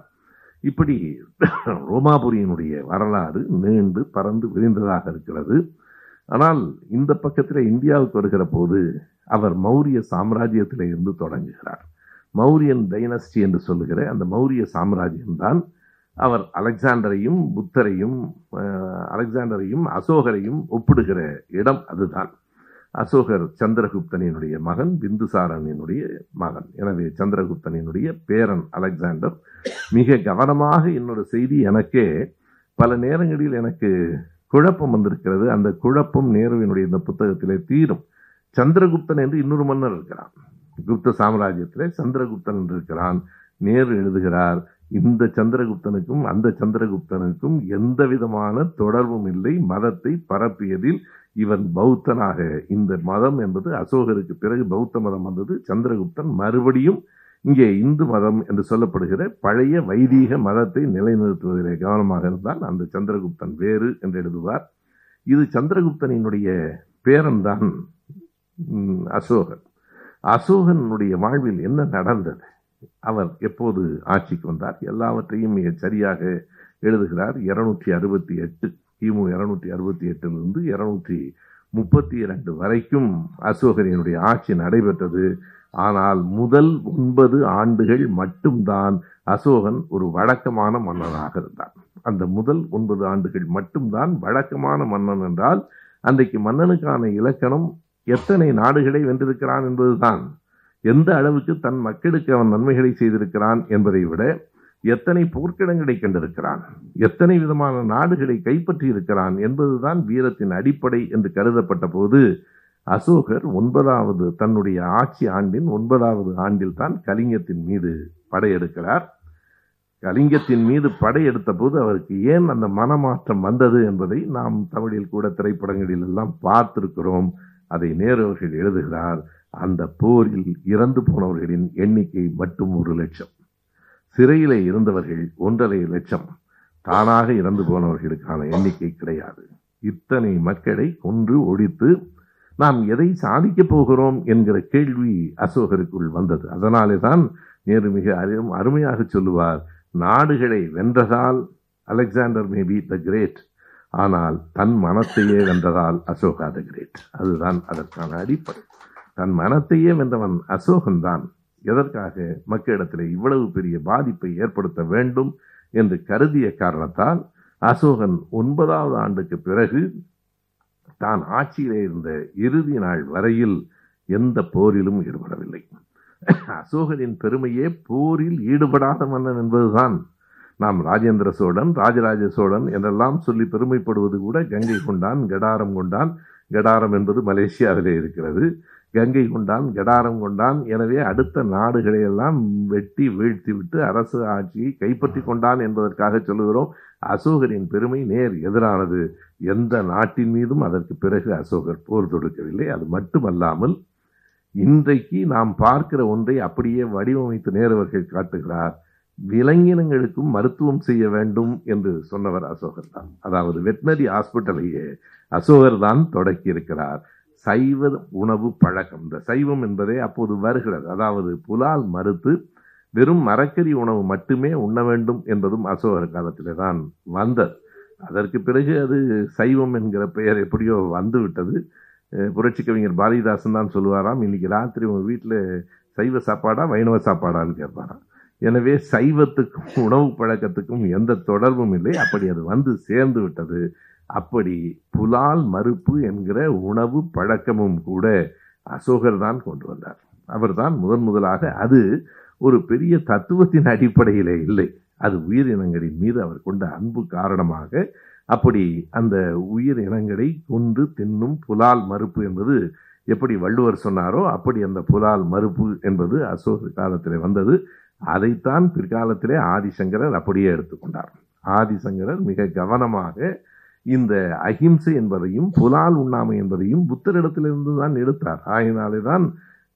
இப்படி ரோமாபுரியினுடைய வரலாறு நீண்டு பறந்து விரிந்ததாக இருக்கிறது. ஆனால் இந்த பக்கத்தில் இந்தியாவுக்கு வருகிற போது அவர் மௌரிய சாம்ராஜ்யத்தில் இருந்து தொடங்குகிறார். மௌரியன் டைனஸ்டி என்று சொல்லுகிற அந்த மௌரிய சாம்ராஜ்யம்தான். அவர் அலெக்சாண்டரையும் புத்தரையும் அலெக்சாண்டரையும் அசோகரையும் ஒப்பிடுகிற இடம் அதுதான். அசோகர் சந்திரகுப்தனினுடைய மகன் பிந்துசாரனினுடைய மகன். எனவே சந்திரகுப்தனினுடைய பேரன் அலெக்சாண்டர். மிக கவனமாக என்னோட செய்தி எனக்கே பல நேரங்களில் எனக்கு குழப்பம் வந்திருக்கிறது. அந்த குழப்பம் நேருவினுடைய இந்த புத்தகத்திலே தீரும். சந்திரகுப்தன் என்று இன்னொரு மன்னர் இருக்கிறான். குப்த சாம்ராஜ்யத்தில் சந்திரகுப்தன் என்று இருக்கிறான் நேரு எழுதுகிறார் இந்த சந்திரகுப்தனுக்கும் அந்த சந்திரகுப்தனுக்கும் எந்த விதமான தொடர்பும் இல்லை. மதத்தை பரப்பியதில் இவன் பௌத்தனாக. இந்த மதம் என்பது அசோகருக்கு பிறகு பௌத்த மதம் வந்தது. சந்திரகுப்தன் மறுபடியும் இங்கே இந்து மதம் என்று சொல்லப்படுகிற பழைய வைதீக மதத்தை நிலைநிறுத்துவதிலே கவனமாக இருந்தால் அந்த சந்திரகுப்தன் வேறு என்று எழுதுவார். இது சந்திரகுப்தனினுடைய பேரன்தான் அசோகர். அசோகன் அசோகனுடைய வாழ்வில் என்ன நடந்தது? அவர் எப்போது ஆட்சிக்கு வந்தார்? எல்லாவற்றையும் மிக சரியாக எழுதுகிறார். இருநூற்றி அறுபத்தி எட்டு கிமு இருநூற்றி அறுபத்தி எட்டிலிருந்து இருநூற்றி முப்பத்தி இரண்டு வரைக்கும் அசோகரினுடைய ஆட்சி நடைபெற்றது. ஆனால் முதல் ஒன்பது ஆண்டுகள் மட்டும்தான் அசோகன் ஒரு வழக்கமான மன்னனாக இருந்தான். அந்த முதல் ஒன்பது ஆண்டுகள் மட்டும்தான் வழக்கமான மன்னன் என்றால் அன்றைக்கு மன்னனுக்கான இலக்கணம் எத்தனை நாடுகளை வென்றிருக்கிறான் என்பதுதான். எந்த அளவுக்கு தன் மக்களுக்கு அவன் நன்மைகளை செய்திருக்கிறான் என்பதை விட எத்தனை போர்க்கிடங்களை கண்டிருக்கிறான் எத்தனை விதமான நாடுகளை கைப்பற்றி இருக்கிறான் என்பதுதான் வீரத்தின் அடிப்படை என்று கருதப்பட்ட போது அசோகர் ஒன்பதாவது தன்னுடைய ஆட்சி ஆண்டின் ஒன்பதாவது ஆண்டில் தான் கலிங்கத்தின் மீது படையெடுக்கிறார் கலிங்கத்தின் மீது படையெடுத்த போது அவருக்கு ஏன் அந்த மனமாற்றம் வந்தது என்பதை நாம் தமிழில் கூட திரைப்படங்களில் எல்லாம் பார்த்திருக்கிறோம். அதை நேருவர்கள் எழுதுகிறார். அந்த போரில் இறந்து போனவர்களின் எண்ணிக்கை மட்டும் ஒரு லட்சம். சிறையிலே இருந்தவர்கள் ஒன்றரை லட்சம். தானாக இறந்து போனவர்களுக்கான எண்ணிக்கை கிடையாது. இத்தனை மக்களை கொன்று ஒழித்து நாம் எதை சாதிக்கப் போகிறோம் என்கிற கேள்வி அசோகருக்குள் வந்தது. அதனாலே தான் நேரு மிக அரு- அருமையாக சொல்லுவார் நாடுகளை வென்றதால் அலெக்சாண்டர் மேபி த கிரேட் ஆனால் தன் மனத்தையே வென்றதால் அசோகா த கிரேட் அதுதான் அதற்கான அடிப்படை. தன் மனத்தையே வென்றவன் அசோகன் தான். எதற்காக மக்களிடத்தில் இவ்வளவு பெரிய பாதிப்பை ஏற்படுத்த வேண்டும் என்று கருதிய காரணத்தால் அசோகன் ஒன்பதாவது ஆண்டுக்கு பிறகு தான் ஆட்சியிலே இருந்த இறுதி நாள் வரையில் எந்த போரிலும் ஈடுபடவில்லை. அசோகனின் பெருமையே போரில் ஈடுபடாத மன்னன் என்பதுதான். நாம் ராஜேந்திர சோழன் ராஜராஜ சோழன் என்றெல்லாம் சொல்லி பெருமைப்படுவது கூட கங்கை கொண்டான் கடாரம் கொண்டான். கடாரம் என்பது மலேசியாவிலே இருக்கிறது. கங்கை கொண்டான் கடாரம் கொண்டான். எனவே அடுத்த நாடுகளையெல்லாம் வெட்டி வீழ்த்திவிட்டு அரசு ஆட்சியை கைப்பற்றி கொண்டான் என்பதற்காக சொல்லுகிறோம். அசோகரின் பெருமை நேர் எதிரானது. எந்த நாட்டின் மீதும் அதற்கு பிறகு அசோகர் போர் தொடுக்கவில்லை. அது மட்டுமல்லாமல் இன்றைக்கு நாம் பார்க்கிற ஒன்றை அப்படியே வடிவமைத்து நேருவர்கள் காட்டுகிறார். விலங்கினங்களுக்கும் மருத்துவம் செய்ய வேண்டும் என்று சொன்னவர் அசோகர் தான். அதாவது வெட்னரி ஹாஸ்பிட்டலையே அசோகர் தான் தொடக்கி இருக்கிறார் சைவ உணவு பழக்கம். இந்த சைவம் என்பதே அப்போது வருகிறது. அதாவது புலால் மறுத்து வெறும் மரக்கறி உணவு மட்டுமே உண்ண வேண்டும் என்பதும் அசோகர் காலத்திலே தான் வந்தது. அதற்கு பிறகு அது சைவம் என்கிற பெயர் எப்படியோ வந்து விட்டது. புரட்சி கவிஞர் பாரதிதாசன் தான் சொல்லுவாராம் இன்னைக்கு ராத்திரி உங்கள் வீட்டில் சைவ சாப்பாடா வைணவ சாப்பாடான்னு கேட்பாராம். எனவே சைவத்துக்கும் உணவு பழக்கத்துக்கும் எந்த தொடர்பும் இல்லை. அப்படி அது வந்து சேர்ந்து விட்டது. அப்படி புலால் மறுப்பு என்கிற உணவு பழக்கமும் கூட அசோகர் தான் கொண்டு வந்தார். அவர்தான் முதன் முதலாக அது ஒரு பெரிய தத்துவத்தின் அடிப்படையிலே இல்லை. அது உயிரினங்களின் மீது அவர் கொண்ட அன்பு காரணமாக அப்படி அந்த உயிர் இனங்களை கொன்று தின்னும் புலால் மறுப்பு என்பது எப்படி வள்ளுவர் சொன்னாரோ அப்படி அந்த புலால் மறுப்பு என்பது அசோக காலத்தில் வந்தது. அதைத்தான் பிற்காலத்திலே ஆதிசங்கரர் அப்படியே எடுத்துக்கொண்டார் ஆதிசங்கரர் மிக கவனமாக இந்த அகிம்சை என்பதையும் புலால் உண்ணாமை என்பதையும் புத்தரிடத்திலிருந்து தான் எடுத்தார். ஆகினாலே தான்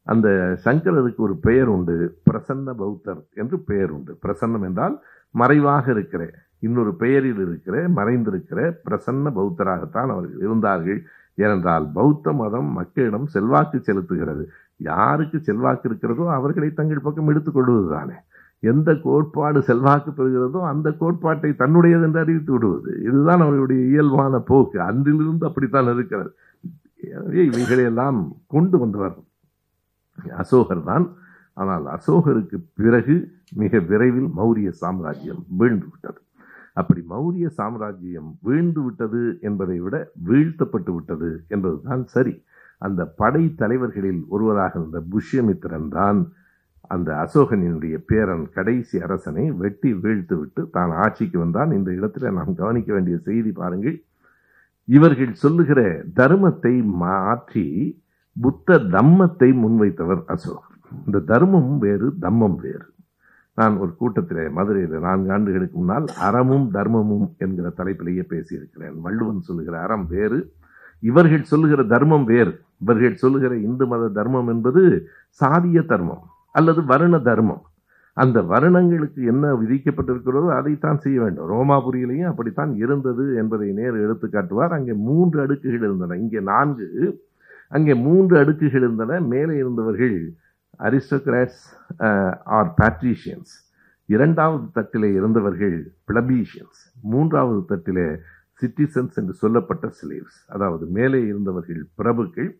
அந்த சங்கரருக்கு ஒரு பெயர் உண்டு பிரசன்ன பௌத்தர் என்று பெயர் உண்டு. பிரசன்னம் என்றால் மறைவாக இருக்கிற இன்னொரு பெயரில் இருக்கிற மறைந்திருக்கிற பிரசன்ன பௌத்தராகத்தான் அவர்கள் இருந்தார்கள். ஏனென்றால் பௌத்த மதம் மக்களிடம் செல்வாக்கு செலுத்துகிறது. யாருக்கு செல்வாக்கு இருக்கிறதோ அவர்களை தங்கள் பக்கம் எடுத்துக்கொள்வது தானே எந்த கோட்பாடு செல்வாக்கு பெறுகிறதோ அந்த கோட்பாட்டை தன்னுடையது என்று அறிவித்து விடுவது. இதுதான் அவர்களுடைய இயல்பான போக்கு. அன்றிலிருந்து அப்படித்தான் இருக்கிறது. எனவே இவைகளையெல்லாம் கொண்டு வந்தவர் அசோகர் தான். ஆனால் அசோகருக்கு பிறகு மிக விரைவில் மௌரிய சாம்ராஜ்யம் வீழ்ந்து விட்டது. அப்படி மௌரிய சாம்ராஜ்யம் வீழ்ந்து விட்டது என்பதை விட வீழ்த்தப்பட்டு விட்டது என்பதுதான் சரி. அந்த படை தலைவர்களில் ஒருவராக இருந்த புஷ்யமித்திரன் தான் அந்த அசோகனினுடைய பேரன் கடைசி அரசனை வெட்டி வீழ்த்து விட்டு தான் ஆட்சிக்கு வந்தான். இந்த இடத்துல நாம் கவனிக்க வேண்டிய செய்தி பாருங்கள். இவர்கள் சொல்லுகிற தர்மத்தை மாற்றி புத்த தம்மத்தை முன்வைத்தவர் அசோகர். இந்த தர்மம் வேறு தம்மம் வேறு. நான் ஒரு கூட்டத்தில் மதுரையில் நான்கு ஆண்டுகளுக்கு முன்னால் அறமும் தர்மமும் என்கிற தலைப்பிலேயே பேசியிருக்கிறேன். வள்ளுவன் சொல்லுகிற அறம் வேறு இவர்கள் சொல்லுகிற தர்மம் வேறு. இவர்கள் சொல்லுகிற இந்து மத தர்மம் என்பது சாதிய தர்மம் அல்லது வருண தர்மம். அந்த வருணங்களுக்கு என்ன விதிக்கப்பட்டிருக்கிறதோ அதைத்தான் செய்ய வேண்டும். ரோமாபுரியிலையும் அப்படித்தான் இருந்தது என்பதை நேர் எடுத்து காட்டுவார் அங்கே மூன்று அடுக்குகள் இருந்தன. இங்கே நான்கு அங்கே மூன்று அடுக்குகள் இருந்தன. மேலே இருந்தவர்கள் அரிஸ்டோகிராட்ஸ் ஆர் பேட்ரிஷியன்ஸ். இரண்டாவது தட்டிலே இருந்தவர்கள் பிளபீஷியன்ஸ். மூன்றாவது தட்டிலே சிட்டிசன்ஸ் என்று சொல்லப்பட்ட ஸ்லேவ்ஸ் அதாவது மேலே இருந்தவர்கள் பிரபுக்கள்.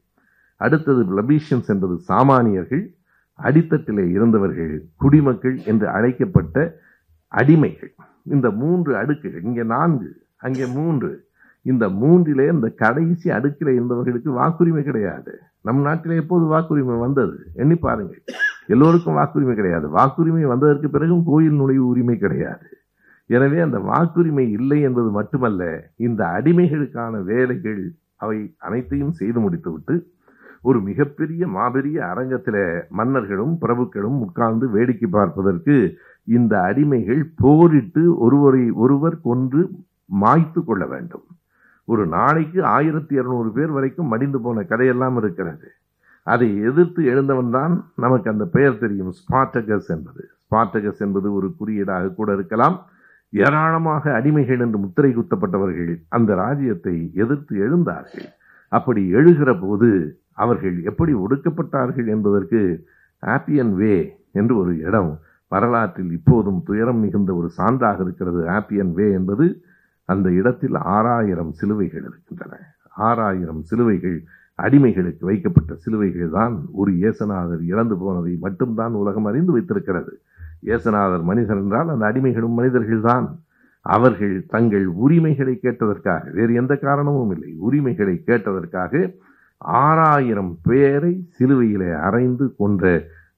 அடுத்தது பிளபீஷியன்ஸ் என்பது சாமானியர்கள் அடித்தட்டிலே இருந்தவர்கள் குடிமக்கள் என்று அழைக்கப்பட்ட அடிமைகள். இந்த மூன்று அடுக்குகள் இங்கே நான்கு அங்கே மூன்று. இந்த மூன்றிலே இந்த கடைசி அடுக்கில் இருந்தவர்களுக்கு வாக்குரிமை கிடையாது. நம் நாட்டிலே எப்போது வாக்குரிமை வந்தது? எண்ணி பாருங்கள். எல்லோருக்கும் வாக்குரிமை கிடையாது. வாக்குரிமை வந்ததற்கு பிறகும் கோயில் நுழைவு உரிமை கிடையாது. எனவே அந்த வாக்குரிமை இல்லை என்பது மட்டுமல்ல இந்த அடிமைகளுக்கான வேலைகள் அவை அனைத்தையும் செய்து முடித்துவிட்டு ஒரு மிகப்பெரிய மாபெரிய அரங்கத்தில் மன்னர்களும் பிரபுக்களும் உட்கார்ந்து வேடிக்கை பார்ப்பதற்கு இந்த அடிமைகள் போரிட்டு ஒருவரை ஒருவர் கொன்று மாய்த்து கொள்ள வேண்டும். ஒரு நாளைக்கு ஆயிரத்தி இரநூறு பேர் வரைக்கும் மடிந்து போன கதையெல்லாம் இருக்கிறது. அதை எதிர்த்து எழுந்தவன் தான் நமக்கு அந்த பெயர் தெரியும் ஸ்பாட்டகஸ் என்பது. ஸ்பாட்டகஸ் என்பது ஒரு குறியீடாக கூட இருக்கலாம். ஏராளமாக அடிமைகள் என்று முத்திரை குத்தப்பட்டவர்கள் அந்த ராஜ்யத்தை எதிர்த்து எழுந்தார்கள். அப்படி எழுகிற போது அவர்கள் எப்படி ஒடுக்கப்பட்டார்கள் என்பதற்கு ஆப்பியன் வே என்று ஒரு இடம் வரலாற்றில் இப்போதும் துயரம் மிகுந்த ஒரு சான்றாக இருக்கிறது ஆப்பியன் வே என்பது அந்த இடத்தில் ஆறாயிரம் சிலுவைகள் இருக்கின்றன. ஆறாயிரம் சிலுவைகள் அடிமைகளுக்கு வைக்கப்பட்ட சிலுவைகள் தான் ஒரு இயேசநாதர் இறந்து போனதை மட்டும்தான் உலகம் அறிந்து வைத்திருக்கிறது. இயேசநாதர் மனிதர் என்றால் அந்த அடிமைகளும் மனிதர்கள்தான் அவர்கள் தங்கள் உரிமைகளை கேட்டதற்காக வேறு எந்த காரணமும் இல்லை. உரிமைகளை கேட்டதற்காக ஆறாயிரம் பேரை சிலுவையிலே அறைந்து கொன்ற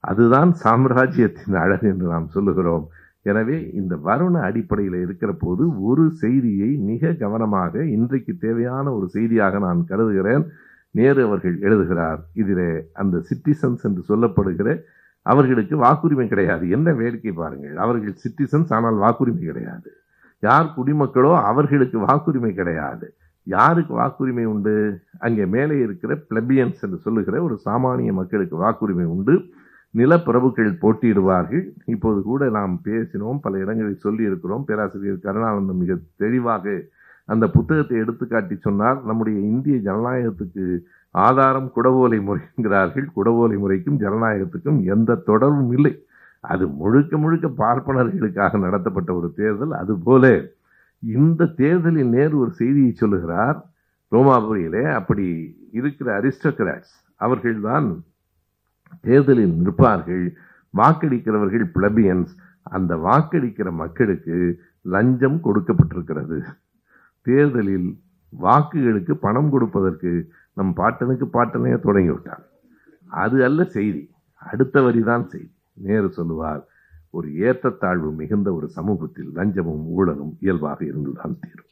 அதுதான் சாம்ராஜ்யத்தின் அழகு என்று நாம் சொல்லுகிறோம். எனவே இந்த வருண அடிப்படையில் இருக்கிற போது ஒரு செய்தியை மிக கவனமாக இன்றைக்கு தேவையான ஒரு செய்தியாக நான் கருதுகிறேன். நேரு அவர்கள் எழுதுகிறார் இதில் அந்த சிட்டிசன்ஸ் என்று சொல்லப்படுகிற அவர்களுக்கு வாக்குரிமை கிடையாது. என்ன வேடிக்கை பாருங்கள் அவர்கள் சிட்டிசன்ஸ் ஆனால் வாக்குரிமை கிடையாது. யார் குடிமக்களோ அவர்களுக்கு வாக்குரிமை கிடையாது. யாருக்கு வாக்குரிமை உண்டு? அங்கே மேலே இருக்கிற பிளபியன்ஸ் என்று சொல்லுகிற ஒரு சாமானிய மக்களுக்கு வாக்குரிமை உண்டு. நிலப்பிரபுக்கள் போட்டியிடுவார்கள். இப்போது கூட நாம் பேசினோம் பல இடங்களில் சொல்லியிருக்கிறோம். பேராசிரியர் கருணானந்தம் மிக தெளிவாக அந்த புத்தகத்தை எடுத்துக்காட்டி சொன்னார். நம்முடைய இந்திய ஜனநாயகத்துக்கு ஆதாரம் குடவோலை முறைங்கிறார்கள் குடவோலை முறைக்கும் ஜனநாயகத்துக்கும் எந்த தொடர்பும் இல்லை. அது முழுக்க முழுக்க பார்ப்பனர்களுக்காக நடத்தப்பட்ட ஒரு தேர்தல். அதுபோல இந்த தேர்தலில் நேரு ஒரு செய்தியை சொல்லுகிறார் ரோமாபுரியிலே அப்படி இருக்கிற அரிஸ்டோகிராட்ஸ் அவர்கள்தான் தேர்தலில் நிற்பார்கள் வாக்களிக்கிறவர்கள் பிளபியன்ஸ் அந்த வாக்களிக்கிற மக்களுக்கு லஞ்சம் கொடுக்கப்பட்டிருக்கிறது. தேர்தலில் வாக்குகளுக்கு பணம் கொடுப்பதற்கு நம் பாட்டனுக்கு பாட்டனையே தொடங்கிவிட்டான். அது அல்ல செய்தி அடுத்த வரிதான் செய்தி. நேரு சொல்லுவார் ஒரு ஏற்றத்தாழ்வு மிகுந்த ஒரு சமூகத்தில் லஞ்சமும் ஊழலும் இயல்பாக இருந்துதான் தீரும்.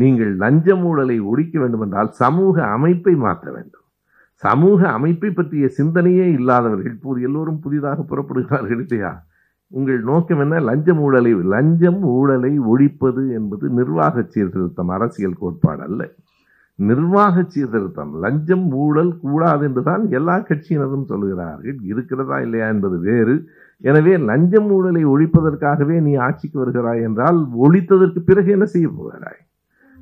நீங்கள் லஞ்சம் ஊழலை ஒழிக்க வேண்டுமென்றால் சமூக அமைப்பை மாற்ற வேண்டும். சமூக அமைப்பை பற்றிய சிந்தனையே இல்லாதவர்கள் இப்போது எல்லோரும் புதிதாக புறப்படுகிறார்கள் இல்லையா? உங்கள் நோக்கம் என்ன? லஞ்சம் ஊழலை லஞ்சம் ஊழலை ஒழிப்பது என்பது நிர்வாக சீர்திருத்தம் அரசியல் கோட்பாடு அல்ல. நிர்வாக சீர்திருத்தம் லஞ்சம் ஊழல் கூடாது என்றுதான் எல்லா கட்சியினரும் சொல்லுகிறார்கள் இருக்கிறதா இல்லையா என்பது வேறு. எனவே லஞ்சம் ஊழலை ஒழிப்பதற்காகவே நீ ஆட்சிக்கு வருகிறாய் என்றால் ஒழித்ததற்கு பிறகு என்ன செய்ய போகிறாய்?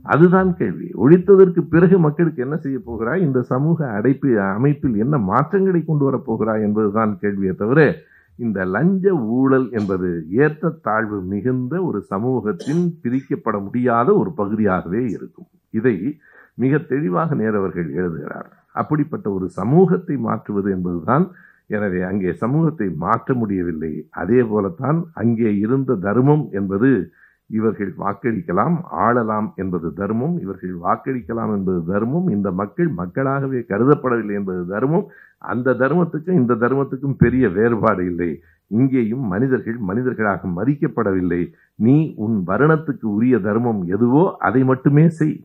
அதுதான் கேள்வி. ஒழித்ததற்கு பிறகு மக்களுக்கு என்ன செய்ய போகிறாய்? இந்த சமூக அடைப்பு அமைப்பில் என்ன மாற்றங்களை கொண்டு வரப்போகிறாய் என்பதுதான் கேள்வியை தவிர இந்த லஞ்ச ஊழல் என்பது ஏற்றத்தாழ்வு மிகுந்த ஒரு சமூகத்தின் பிரிக்கப்பட முடியாத ஒரு பகுதியாகவே இருக்கும். இதை மிக தெளிவாக நேரவர்கள் எழுதுகிறார் அப்படிப்பட்ட ஒரு சமூகத்தை மாற்றுவது என்பதுதான் எனவே அங்கே சமூகத்தை மாற்ற முடியவில்லை. அதே போலத்தான் அங்கே இருந்த தர்மம் என்பது இவர்கள் வாக்களிக்கலாம் ஆளலாம் என்பது தர்மம் இவர்கள் வாக்களிக்கலாம் என்பது தர்மம் இந்த மக்கள் மக்களாகவே கருதப்படவில்லை என்பது தர்மம் அந்த தர்மத்துக்கும் இந்த தர்மத்துக்கும் பெரிய வேறுபாடு இல்லை. இங்கேயும் மனிதர்கள் மனிதர்களாக மதிக்கப்படவில்லை. நீ உன் வருணத்துக்கு உரிய தர்மம் எதுவோ அதை மட்டுமே செய்.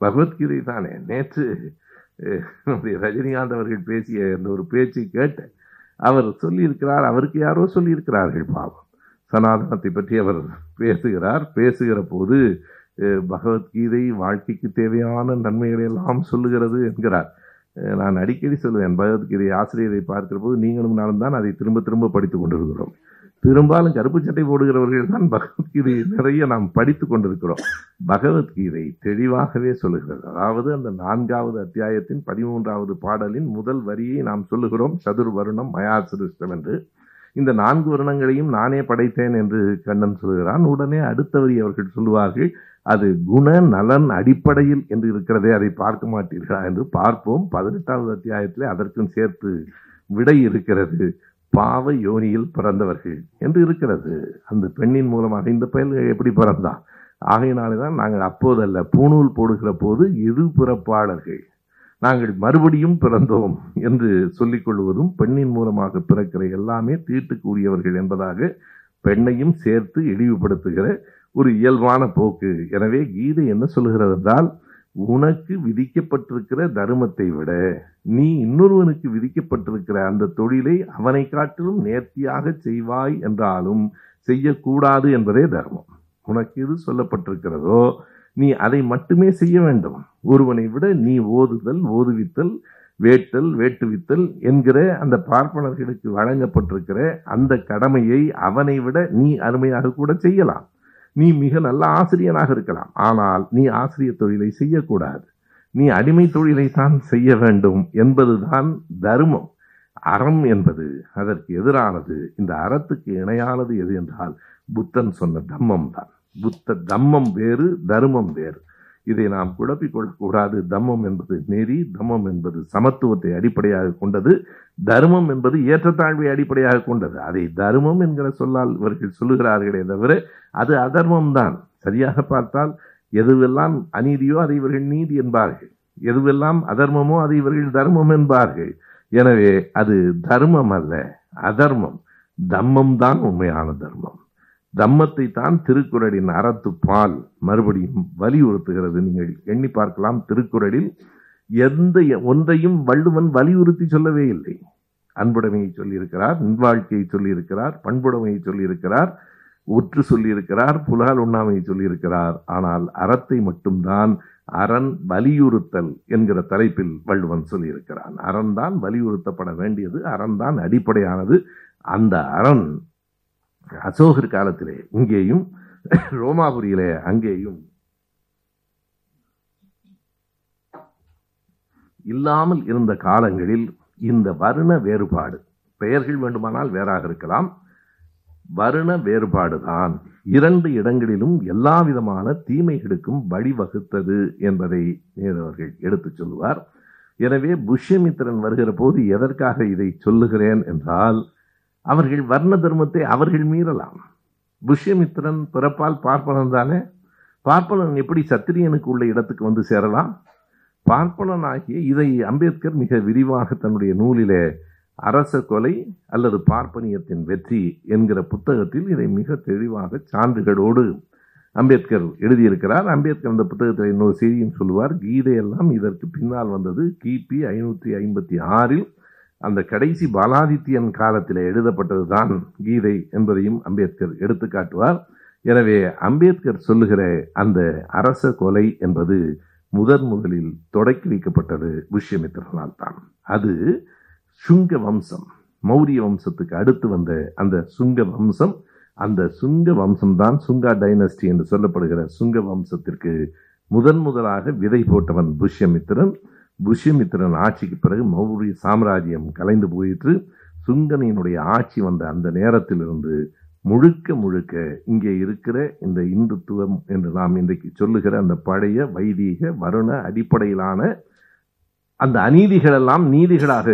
பகவத்கீதை தானே? நேற்று நம்முடைய ரஜினிகாந்த் அவர்கள் பேசிய அந்த ஒரு பேச்சை கேட்டேன். அவர் சொல்லியிருக்கிறார் அவருக்கு யாரோ சொல்லியிருக்கிறார்கள் பாவம். சனாதனத்தை பற்றி அவர் பேசுகிறார். பேசுகிற போது பகவத்கீதை வாழ்க்கைக்கு தேவையான நன்மைகளை எல்லாம் சொல்லுகிறது என்கிறார். நான் அடிக்கடி சொல்லுவேன் பகவத்கீதை ஆசிரியரை பார்க்கிற போது நீங்களும் நானும் தான் அதை திரும்ப திரும்ப படித்துக் கொண்டிருக்கிறோம். பெரும்பாலும் கருப்பு சட்டை போடுகிறவர்கள் தான் பகவத்கீதையை நிறைய நாம் படித்து கொண்டிருக்கிறோம். பகவத்கீதை தெளிவாகவே சொல்லுகிறது. அதாவது அந்த நான்காவது அத்தியாயத்தின் பதிமூன்றாவது பாடலின் முதல் வரியை நாம் சொல்லுகிறோம். சதுர் வருணம் மயா என்று. இந்த நான்கு வருணங்களையும் நானே படைத்தேன் என்று கண்ணன் சொல்கிறான் உடனே அடுத்த வரி அவர்கள் சொல்லுவார்கள் அது குண நலன் அடிப்படையில் என்று இருக்கிறதே அதை பார்க்க மாட்டீர்களா? என்று பார்ப்போம். பதினெட்டாவது அத்தியாயத்திலே அதற்கும் சேர்த்து விடை இருக்கிறது. பாவ யோனியில் பிறந்தவர்கள் என்று இருக்கிறது. அந்த பெண்ணின் மூலமாக இந்த பயல்கள் எப்படி பிறந்தான் ஆகையினாலே தான் நாங்கள் அப்போதல்ல பூணூல் போடுகிற போது இரு பிறப்பாளர்கள்? நாங்கள் மறுபடியும் பிறந்தோம் என்று சொல்லிக்கொள்வதும் பெண்ணின் மூலமாக பிறக்கிற எல்லாமே தீட்டுக்குரியவர்கள் என்பதாக பெண்ணையும் சேர்த்து இழிவுபடுத்துகிற ஒரு இயல்பான போக்கு. எனவே கீதை என்ன சொல்கிறது என்றால் உனக்கு விதிக்கப்பட்டிருக்கிற தர்மத்தை விட நீ இன்னொருவனுக்கு விதிக்கப்பட்டிருக்கிற அந்த தொழிலை அவனை காட்டிலும் நேர்த்தியாக செய்வாய் என்றாலும் செய்யக்கூடாது என்பதே தர்மம். உனக்கு எது சொல்லப்பட்டிருக்கிறதோ நீ அதை மட்டுமே செய்ய வேண்டும். ஒருவனை விட நீ ஓதுதல் ஓதுவித்தல் வேட்டல் வேட்டுவித்தல் என்கிற அந்த பார்ப்பனர்களுக்கு வழங்கப்பட்டிருக்கிற அந்த கடமையை அவனை விட நீ அருமையாக கூட செய்யலாம். நீ மிக நல்ல ஆசிரியனாக இருக்கலாம். ஆனால் நீ ஆசிரியர் தொழிலை செய்யக்கூடாது. நீ அடிமை தொழிலை தான் செய்ய வேண்டும் என்பதுதான் தர்மம். அறம் என்பது அதற்கு எதிரானது. இந்த அறத்துக்கு இணையானது எது என்றால் புத்தன் சொன்ன தம்மம் தான் புத்த தம்மம் வேறு தர்மம் வேறு. இதை நாம் குழப்பிக்கொள்ளக்கூடாது தம்மம் என்பது நெறி தம்மம் என்பது சமத்துவத்தை அடிப்படையாக கொண்டது. தர்மம் என்பது ஏற்றத்தாழ்வை அடிப்படையாக கொண்டது. அதை தர்மம் என்கிற சொல்லால் இவர்கள் சொல்லுகிறார்களே தவிர அது அதர்மம் தான். சரியாக பார்த்தால் எதுவெல்லாம் அநீதியோ அதை இவர்கள் நீதி என்பார்கள். எதுவெல்லாம் அதர்மமோ அதை இவர்கள் தர்மம் என்பார்கள். எனவே அது தர்மம் அல்ல அதர்மம். தம்மம் தான் உண்மையான தர்மம். தம்மத்தை தான் திருக்குறளின் அறத்து பால். மறுபடியும் வலியுறுத்துகிறது. நீங்கள் எண்ணி பார்க்கலாம். திருக்குறளில் எந்த ஒன்றையும் வள்ளுவன் வலியுறுத்தி சொல்லவே இல்லை. அன்புடைமையை சொல்லியிருக்கிறார் நின்வாழ்க்கையை சொல்லியிருக்கிறார் பண்புடைமையை சொல்லியிருக்கிறார் உற்று சொல்லியிருக்கிறார் புலால் உண்ணாமையை சொல்லியிருக்கிறார். ஆனால் அறத்தை மட்டும்தான் அரண் வலியுறுத்தல் என்கிற தலைப்பில் வள்ளுவன் சொல்லியிருக்கிறான். அறந்தான் வலியுறுத்தப்பட வேண்டியது அறந்தான் அடிப்படையானது. அந்த அரண் அசோகர் காலத்திலே இங்கேயும் ரோமாபுரியிலே அங்கேயும் இல்லாமல் இருந்த காலங்களில் இந்த வருண வேறுபாடு பெயர்கள் வேண்டுமானால் வேறாக இருக்கலாம் வருண வேறுபாடுதான் இரண்டு இடங்களிலும் எல்லா விதமான தீமைகளுக்கும் வழிவகுத்தது என்பதை நேரவர்கள் எடுத்துச் சொல்லுவார். எனவே புஷ்யமித்திரன் வருகிற போது எதற்காக இதை சொல்லுகிறேன் என்றால் அவர்கள் வர்ண தர்மத்தை அவர்கள் மீறலாம். புஷ்யமித்திரன் பிறப்பால் பார்ப்பனன் தானே? பார்ப்பனன் எப்படி சத்திரியனுக்கு உள்ள இடத்துக்கு வந்து சேரலாம்? பார்ப்பனன் ஆகிய இதை அம்பேத்கர் மிக விரிவாக தன்னுடைய நூலிலே அரச கொலை அல்லது பார்ப்பனியத்தின் வெற்றி என்கிற புத்தகத்தில் இதை மிக தெளிவாக சான்றுகளோடு அம்பேத்கர் எழுதியிருக்கிறார். அம்பேத்கர் அந்த புத்தகத்தில் இன்னொரு செய்தியும் சொல்லுவார். கீதையெல்லாம் இதற்கு பின்னால் வந்தது கிபி ஐநூற்றி ஐம்பத்தி ஆறில். அந்த கடைசி பாலாதித்யன் காலத்தில் எழுதப்பட்டது தான் கீதை என்பதையும் அம்பேத்கர் எடுத்து காட்டுவார் எனவே அம்பேத்கர் சொல்லுகிற அந்த அரச கொலை என்பது முதன் முதலில் தொடக்கி வைக்கப்பட்டது புஷ்யமித்திரனால் தான். அது சுங்க வம்சம் மௌரிய வம்சத்துக்கு அடுத்து வந்த அந்த சுங்க வம்சம் அந்த சுங்க வம்சம் தான் சுங்கா டைனஸ்டி என்று சொல்லப்படுகிற சுங்க வம்சத்திற்கு முதன் முதலாக விதை போட்டவன் புஷ்யமித்திரன். புஷ்யமித்திரன் ஆட்சிக்கு பிறகு மௌரிய சாம்ராஜ்யம் கலைந்து போயிற்று. சுங்கனினுடைய ஆட்சி வந்த அந்த நேரத்திலிருந்து முழுக்க முழுக்க இங்கே இருக்கிற இந்த இந்துத்துவம் என்று நாம் இன்றைக்கு சொல்லுகிற அந்த பழைய வைதீக வருண அடிப்படையிலான அந்த அநீதிகளெல்லாம் நீதிகளாக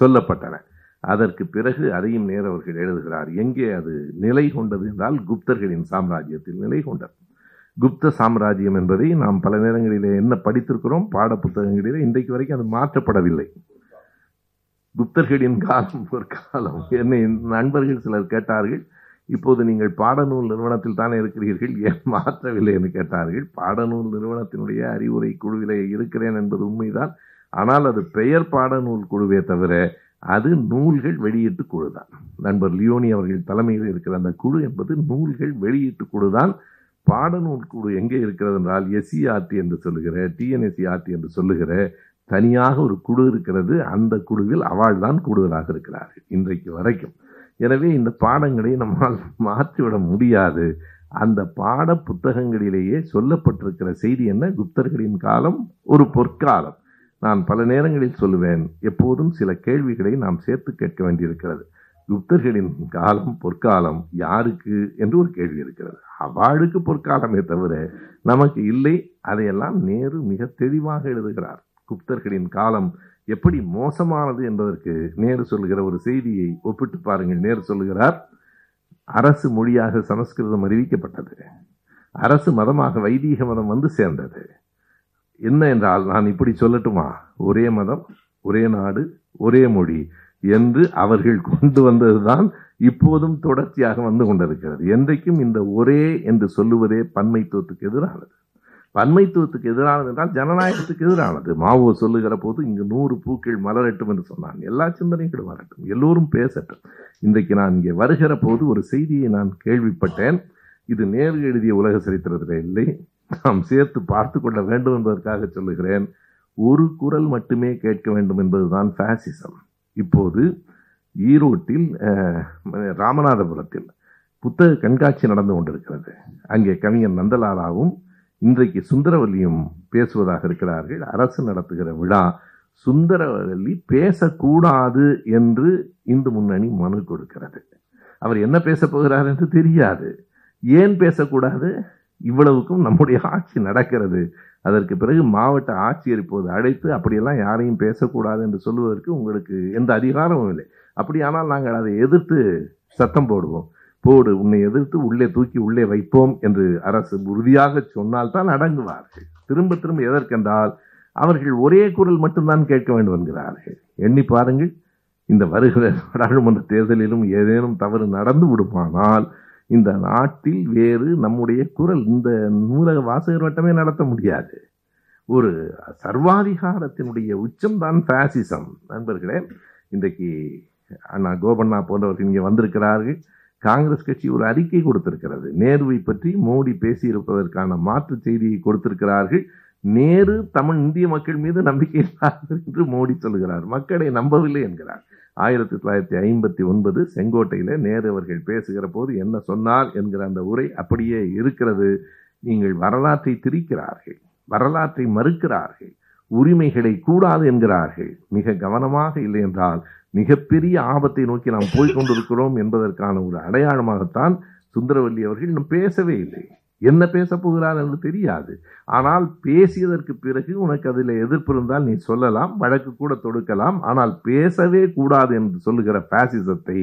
சொல்லப்பட்டன. அதற்கு பிறகு அதையும் நேரவர்கள் எழுதுகிறார். எங்கே அது நிலை கொண்டது என்றால் குப்தர்களின் சாம்ராஜ்யத்தில் நிலை கொண்டது. குப்த சாம்ராஜ்யம் என்பதை நாம் பல நேரங்களிலே என்ன படித்திருக்கிறோம்? பாட புத்தகங்களிலே இன்றைக்கு வரைக்கும் அது மாற்றப்படவில்லை. குப்தர்களின் காலம் ஒரு காலம் என்னை நண்பர்கள் சிலர் கேட்டார்கள் இப்போது நீங்கள் பாடநூல் நிறுவனத்தில் தானே இருக்கிறீர்கள்? ஏன் மாற்றவில்லை? என்று கேட்டார்கள். பாடநூல் நிறுவனத்தினுடைய அறிவுரை குழுவிலே இருக்கிறேன் என்பது உண்மைதான். ஆனால் அது பெயர் பாடநூல் குழுவே தவிர அது நூல்கள் வெளியீட்டு குழு தான் நண்பர் லியோனி அவர்கள் தலைமையில் இருக்கிற அந்த குழு என்பது நூல்கள் வெளியீட்டு குழு தான் பாடநூல் குழு எங்கே இருக்கிறது என்றால் எஸ்சிஆர்டி என்று சொல்லுகிற டிஎன்எஸ்சிஆர்டி என்று சொல்லுகிற தனியாக ஒரு குழு இருக்கிறது. அந்த குழுவில் அவள் தான் கூடுதலாக இருக்கிறார்கள் இன்றைக்கு வரைக்கும். எனவே இந்த பாடங்களை நம்மால் மாற்றிவிட முடியாது. அந்த பாட புத்தகங்களிலேயே சொல்லப்பட்டிருக்கிற செய்தி என்ன? குப்தர்களின் காலம் ஒரு பொற்காலம். நான் பல நேரங்களில் சொல்லுவேன் எப்போதும் சில கேள்விகளை நாம் சேர்த்து கேட்க வேண்டியிருக்கிறது. குப்தர்களின் காலம் பொற்காலம் யாருக்கு என்று ஒரு கேள்வி இருக்கிறது. அவாளுக்கு பொற்காலமே தவிர நமக்கு இல்லை. அதையெல்லாம் நேரு மிக தெளிவாக எழுதுகிறார். குப்தர்களின் காலம் எப்படி மோசமானது என்பதற்கு நேரு சொல்லுகிற ஒரு செய்தியை ஒப்பிட்டு பாருங்கள். நேரு சொல்லுகிறார் அரசு மொழியாக சமஸ்கிருதம் அறிவிக்கப்பட்டது. அரசு மதமாக வைதீக மதம் வந்து சேர்ந்தது. என்ன என்றால் நான் இப்படி சொல்லட்டுமா? ஒரே மதம் ஒரே நாடு ஒரே மொழி. என்று அவர்கள் கொண்டு வந்ததுதான் இப்போதும் தொடர்ச்சியாக வந்து கொண்டிருக்கிறது. என்றைக்கும் இந்த ஒரே என்று சொல்லுவதே பன்மைத்துவத்துக்கு எதிரானது. பன்மைத்துவத்துக்கு எதிரானது என்றால் ஜனநாயகத்துக்கு எதிரானது. மாவோ சொல்லுகிற போது இங்கு நூறு பூக்கள் மலரட்டும் என்று சொன்னான் எல்லா சிந்தனைகளும் வரட்டும். எல்லோரும் பேசட்டும். இன்றைக்கு நான் இங்கே வருகிற போது ஒரு செய்தியை நான் கேள்விப்பட்டேன். இது நேரு எழுதிய உலக சரித்திரத்தில் இல்லை. நாம் சேர்த்து பார்த்து கொள்ள வேண்டும் என்பதற்காக சொல்லுகிறேன். ஒரு குரல் மட்டுமே கேட்க வேண்டும் என்பதுதான் ஃபேசிசம் இப்போது ஈரோட்டில் ராமநாதபுரத்தில் புத்தக கண்காட்சி நடந்து கொண்டிருக்கிறது. அங்கே கவிஞர் நந்தலாலாவும் இன்றைக்கு சுந்தரவல்லியும் பேசுவதாக இருக்கிறார்கள். அரசு நடத்துகிற விழா சுந்தரவல்லி பேசக்கூடாது என்று இந்து முன்னணி மனு கொடுக்கிறது. அவர் என்ன பேச போகிறார் என்று தெரியாது. ஏன் பேசக்கூடாது? இவ்வளவுக்கும் நம்முடைய ஆட்சி நடக்கிறது. அதற்கு பிறகு மாவட்ட ஆட்சியர் இப்போது அழைத்து அப்படியெல்லாம் யாரையும் பேசக்கூடாது என்று சொல்லுவதற்கு உங்களுக்கு எந்த அதிகாரமும் இல்லை. அப்படியானால் நாங்கள் அதை எதிர்த்து சத்தம் போடுவோம். போடு உன்னை எதிர்த்து உள்ளே தூக்கி உள்ளே வைப்போம் என்று அரசு உறுதியாக சொன்னால்தான் அடங்குவார்கள். திரும்ப திரும்ப எதற்கென்றால் அவர்கள் ஒரே குரல் மட்டும்தான் கேட்க வேண்டும் என்கிறார்கள். எண்ணி பாருங்கள் இந்த வருகிற நாடாளுமன்ற தேர்தலிலும் ஏதேனும் தவறு நடந்து விடுமானால் இந்த நாட்டில் வேறு நம்முடைய குரல் இந்த நூலக வாசகர் வட்டமே நடத்த முடியாது. ஒரு சர்வாதிகாரத்தினுடைய உச்சம்தான் ஃபேசிசம் நண்பர்களே இன்றைக்கு அண்ணா கோபண்ணா போன்றவர்கள் இங்கே வந்திருக்கிறார்கள். காங்கிரஸ் கட்சி ஒரு அறிக்கை கொடுத்திருக்கிறது. நேருவை பற்றி மோடி பேசியிருப்பதற்கான மாற்று செய்தியை கொடுத்திருக்கிறார்கள். நேரு தமிழ் இந்திய மக்கள் மீது நம்பிக்கை இல்லாதது என்று மோடி சொல்லுகிறார். மக்களை நம்பவில்லை என்கிறார். ஆயிரத்தி தொள்ளாயிரத்தி ஐம்பத்தி ஒன்பது செங்கோட்டையில் நேரு அவர்கள் பேசுகிற போது என்ன சொன்னார் என்கிற அந்த உரை அப்படியே இருக்கிறது. நீங்கள் வரலாற்றை திரிக்கிறார்கள் வரலாற்றை மறுக்கிறார்கள் உரிமைகளை கூடாது என்கிறார்கள். மிக கவனமாக இல்லை என்றால் மிகப்பெரிய ஆபத்தை நோக்கி நாம் போய்கொண்டிருக்கிறோம் என்பதற்கான ஒரு அடையாளமாகத்தான் சுந்தரவல்லி அவர்கள் இன்னும் பேசவே இல்லை. என்ன பேச போகிறார் என்று தெரியாது. ஆனால் பேசியதற்கு பிறகு உனக்கு அதில் எதிர்ப்பு இருந்தால் நீ சொல்லலாம் வழக்கு கூட தொடுக்கலாம். ஆனால் பேசவே கூடாது என்று சொல்லுகிற பாசிசத்தை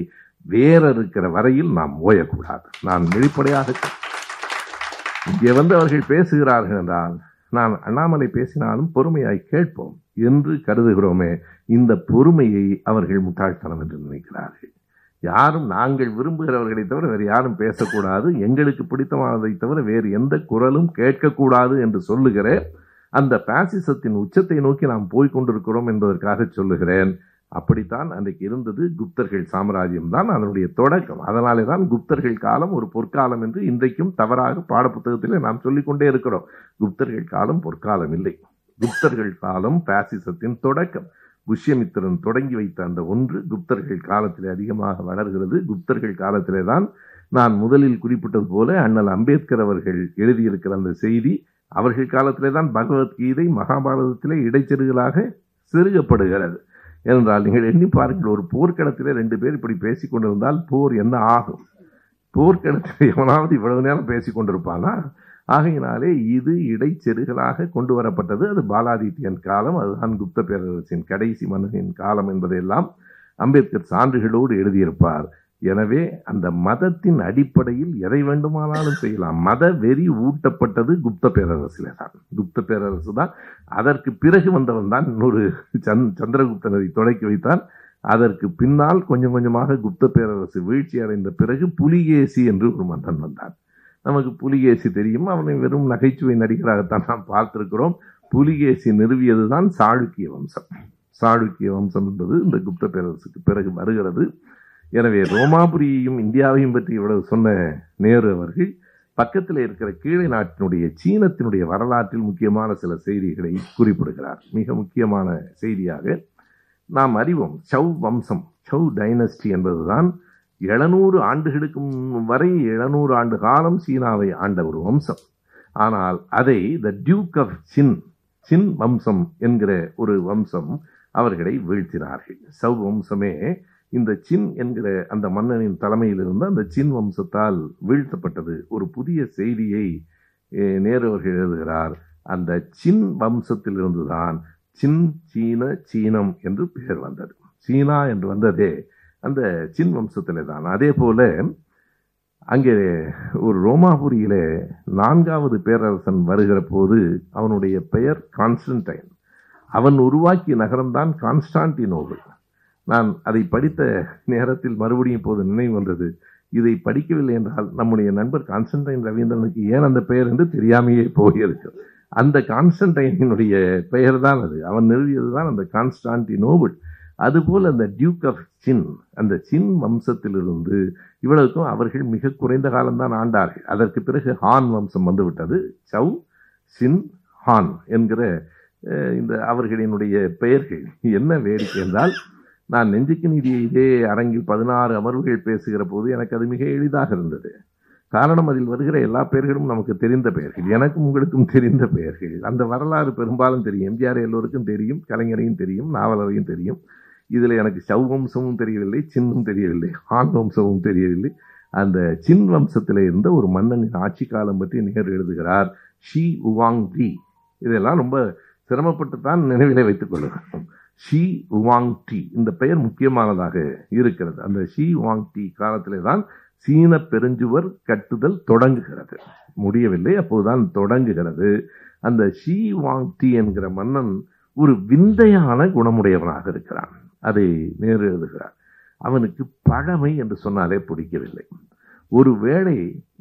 வேற இருக்கிற வரையில் நாம் ஓயக்கூடாது. நான் வெளிப்படையாக இங்கே வந்து அவர்கள் பேசுகிறார்கள் என்றால் நான் அண்ணாமலை பேசினாலும் பொறுமையாய் கேட்போம் என்று கருதுகிறோமே இந்த பொறுமையை அவர்கள் முட்டாள்தனம் என்று நினைக்கிறார்கள். யாரும் நாங்கள் விரும்புகிறவர்களை தவிர வேறு யாரும் பேசக்கூடாது. எங்களுக்கு பிடித்தமானதை தவிர வேறு எந்த குரலும் கேட்கக்கூடாது என்று சொல்லுகிறேன் அந்த பாசிசத்தின் உச்சத்தை நோக்கி நாம் போய்கொண்டிருக்கிறோம் என்பதற்காக சொல்லுகிறேன். அப்படித்தான் அன்றைக்கு இருந்தது. குப்தர்கள் சாம்ராஜ்யம் தான் அதனுடைய தொடக்கம். அதனாலே தான் குப்தர்கள் காலம் ஒரு பொற்காலம் என்று இன்றைக்கும் தவறாக பாடப்புத்தகத்திலே நாம் சொல்லிக்கொண்டே இருக்கிறோம். குப்தர்கள் காலம் பொற்காலம் இல்லை. குப்தர்கள் காலம் பாசிசத்தின் தொடக்கம். புஷ்யமித்திரன் தொடங்கி வைத்த அந்த ஒன்று குப்தர்கள் காலத்திலே அதிகமாக வளர்கிறது. குப்தர்கள் காலத்திலே தான் நான் முதலில் குறிப்பிட்டது போல அண்ணல் அம்பேத்கர் அவர்கள் எழுதியிருக்கிற அந்த செய்தி அவர்கள் காலத்திலே தான் பகவத்கீதை மகாபாரதத்திலே இடைச்செருகளாக செருகப்படுகிறது. ஏனென்றால் நீங்கள் எண்ணி பாருங்கள் ஒரு போர்க்களத்திலே ரெண்டு பேர் இப்படி பேசிக்கொண்டிருந்தால் போர் என்ன ஆகும்? போர்க்களத்தில் எவனாவது இவ்வளவு நேரம் பேசிக் கொண்டிருப்பானா? ஆகையினாலே இது இடைச்செருகலாக கொண்டு வரப்பட்டது அது பாலாதித்யன் காலம் அதுதான் குப்த பேரரசின் கடைசி மன்னனின் காலம் என்பதையெல்லாம் அம்பேத்கர் சான்றுகளோடு எழுதியிருப்பார். எனவே அந்த மதத்தின் அடிப்படையில் எதை வேண்டுமானாலும் செய்யலாம். மத வெறி ஊட்டப்பட்டது குப்த பேரரசிலே தான். குப்த பேரரசு தான். அதற்கு பிறகு வந்தவன் தான் இன்னொரு சந் சந்திரகுப்தனரை தொடக்கி வைத்தான். அதற்கு பின்னால் கொஞ்சம் கொஞ்சமாக குப்த பேரரசு வீழ்ச்சி அடைந்த பிறகு புலிகேசி என்று ஒரு மன்னன் வந்தான். நமக்கு புலிகேசி தெரியும்? அவனை வெறும் நகைச்சுவை நடிகராகத்தான் நாம் பார்த்திருக்கிறோம். புலிகேசி நிறுவியது தான் சாளுக்கிய வம்சம். சாளுக்கிய வம்சம் என்பது இந்த குப்த பேரரசுக்கு பிறகு வருகிறது. எனவே ரோமாபுரியையும் இந்தியாவையும் பற்றி இவ்வளவு சொன்ன நேரு அவர்கள் பக்கத்தில் இருக்கிற கீழே நாட்டினுடைய சீனத்தினுடைய வரலாற்றில் முக்கியமான சில செய்திகளை குறிப்பிடுகிறார். மிக முக்கியமான செய்தியாக நாம் அறிவோம் சௌ வம்சம் சௌ டைனஸ்டி என்பதுதான் எழுநூறு ஆண்டுகளுக்கு வரை எழுநூறு ஆண்டு காலம் சீனாவை ஆண்ட ஒரு வம்சம். ஆனால் அதை த டியூக் ஆஃப் சின் சின் வம்சம் என்கிற ஒரு வம்சம் அவர்களை வீழ்த்தினார்கள். சௌ வம்சமே இந்த சின் என்கிற அந்த மன்னனின் தலைமையிலிருந்து அந்த சின் வம்சத்தால் வீழ்த்தப்பட்டது. ஒரு புதிய செய்தியை நேருவர்கள் எழுதுகிறார். அந்த சின் வம்சத்திலிருந்து தான் சின் சீன சீனம் என்று பெயர் வந்தது. சீனா என்று வந்ததே அந்த சின் வம்சத்திலே தான் அதே போல் அங்கே ஒரு ரோமாபுரியிலே நான்காவது பேரரசன் வருகிற போது அவனுடைய பெயர் கான்ஸ்டன்டைன். அவன் உருவாக்கிய நகரம்தான் கான்ஸ்டான்டினோபிள் நான் அதை படித்த நேரத்தில் மறுபடியும் இப்போது நினைவு வந்தது. இதை படிக்கவில்லை என்றால் நம்முடைய நண்பர் கான்ஸ்டன்டைன் ரவீந்திரனுக்கு ஏன் அந்த பெயர் என்று தெரியாமையே போயிருக்கு அந்த கான்ஸ்டன்டைனினுடைய பெயர் தான் அது. அவன் நிறுவியது தான் அந்த கான்ஸ்டான்டினோபிள் அதுபோல் அந்த டியூக் ஆஃப் சின் அந்த சின் வம்சத்திலிருந்து இவ்வளவுக்கும் அவர்கள் மிக குறைந்த காலம்தான் ஆண்டார்கள். அதற்கு பிறகு ஹான் வம்சம் வந்துவிட்டது. சௌ சின் ஹான் என்கிற இந்த அவர்களினுடைய பெயர்கள். என்ன வேடிக்கை என்றால் நான் நெஞ்சுக்கு நீதியை இதே அரங்கில் பதினாறு அமர்வுகள் பேசுகிற போது எனக்கு அது மிக எளிதாக இருந்தது. காரணம் அதில் வருகிற எல்லா பெயர்களும் நமக்கு தெரிந்த பெயர்கள். எனக்கும் உங்களுக்கும் தெரிந்த பெயர்கள். அந்த வரலாறு பெரும்பாலும் தெரியும். எம்ஜிஆர் எல்லோருக்கும் தெரியும். கலைஞரையும் தெரியும். நாவலரையும் தெரியும். இதில் எனக்கு சவ் வம்சமும் தெரியவில்லை சின்னும் தெரியவில்லை ஆண் வம்சமும் தெரியவில்லை. அந்த சின் வம்சத்தில் இருந்த ஒரு மன்னனின் ஆட்சி காலம் பற்றி நேர் எழுதுகிறார் ஷி உவாங் டி இதெல்லாம் ரொம்ப சிரமப்பட்டு தான் நினைவில் வைத்துக் கொள்ளுகிறோம். ஷி உவாங் டி இந்த பெயர் முக்கியமானதாக இருக்கிறது. அந்த ஷி உவாங் டி காலத்திலே தான் சீன பெருஞ்சுவர் கட்டுதல் தொடங்குகிறது. முடியவில்லை அப்போதுதான் தொடங்குகிறது. அந்த ஷி வாங் டி என்கிற மன்னன் ஒரு விந்தையான குணமுடையவனாக இருக்கிறான். அதை நேரு எழுதுகிறார் அவனுக்கு பழமை என்று சொன்னாலே பிடிக்கவில்லை. ஒருவேளை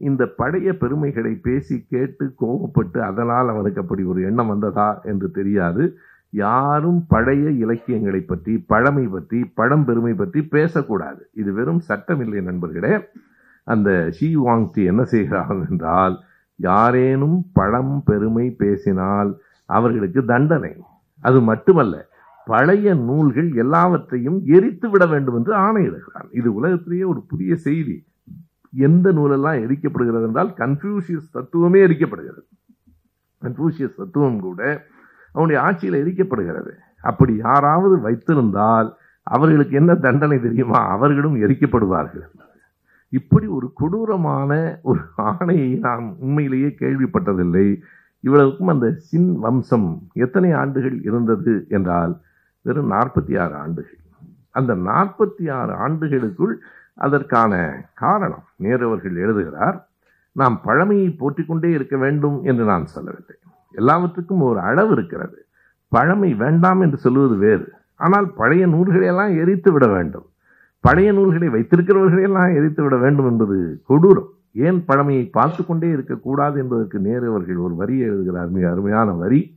இந்த பழைய பெருமைகளை பேசி கேட்டு கோபப்பட்டு அதனால் அவனுக்கு அப்படி ஒரு எண்ணம் வந்ததா என்று தெரியாது. யாரும் பழைய இலக்கியங்களை பற்றி பழமை பற்றி பழம்பெருமை பற்றி பேசக்கூடாது. இது வெறும் சட்டமில்லை நண்பர்களே. அந்த ஷி வாங்டி என்ன செய்கிறார்கள் என்றால் யாரேனும் பழம் பெருமை பேசினால் அவர்களுக்கு தண்டனை. அது மட்டுமல்ல பழைய நூல்கள் எல்லாவற்றையும் எரித்து விட வேண்டும் என்று ஆணையிடுகிறான். இது உலகத்திலேயே ஒரு புதிய செய்தி. எந்த நூலெல்லாம் எரிக்கப்படுகிறது என்றால் கன்ஃபியூசியஸ் தத்துவமே எரிக்கப்படுகிறது. கன்ஃபியூசியஸ் தத்துவம் கூட அவனுடைய ஆட்சியில் எரிக்கப்படுகிறது. அப்படி யாராவது வைத்திருந்தால் அவர்களுக்கு என்ன தண்டனை தெரியுமா? அவர்களும் எரிக்கப்படுவார்கள். இப்படி ஒரு கொடூரமான ஒரு ஆணையை நாம் உண்மையிலேயே கேள்விப்பட்டதில்லை. இவ்வளவுக்கும் அந்த சின் வம்சம் எத்தனை ஆண்டுகள் இருந்தது என்றால் வெறும் நாற்பத்தி ஆறு ஆண்டுகள். அந்த நாற்பத்தி ஆறு ஆண்டுகளுக்குள் அதற்கான காரணம் நேருவர்கள் எழுதுகிறார் நாம் பழமையை போற்றிக்கொண்டே இருக்க வேண்டும் என்று நான் சொல்லவில்லை. எல்லாவற்றுக்கும் ஒரு அளவு இருக்கிறது. பழமை வேண்டாம் என்று சொல்லுவது வேறு. ஆனால் பழைய நூல்களை எல்லாம் எரித்து விட வேண்டும். பழைய நூல்களை வைத்திருக்கிறவர்களையெல்லாம் எரித்து விட வேண்டும் என்பது கொடூரம். ஏன் பழமையை பார்த்து கொண்டே இருக்கக்கூடாது என்பதற்கு நேரு அவர்கள் ஒரு வரியை எழுதுகிறார் மிக அருமையான வரி.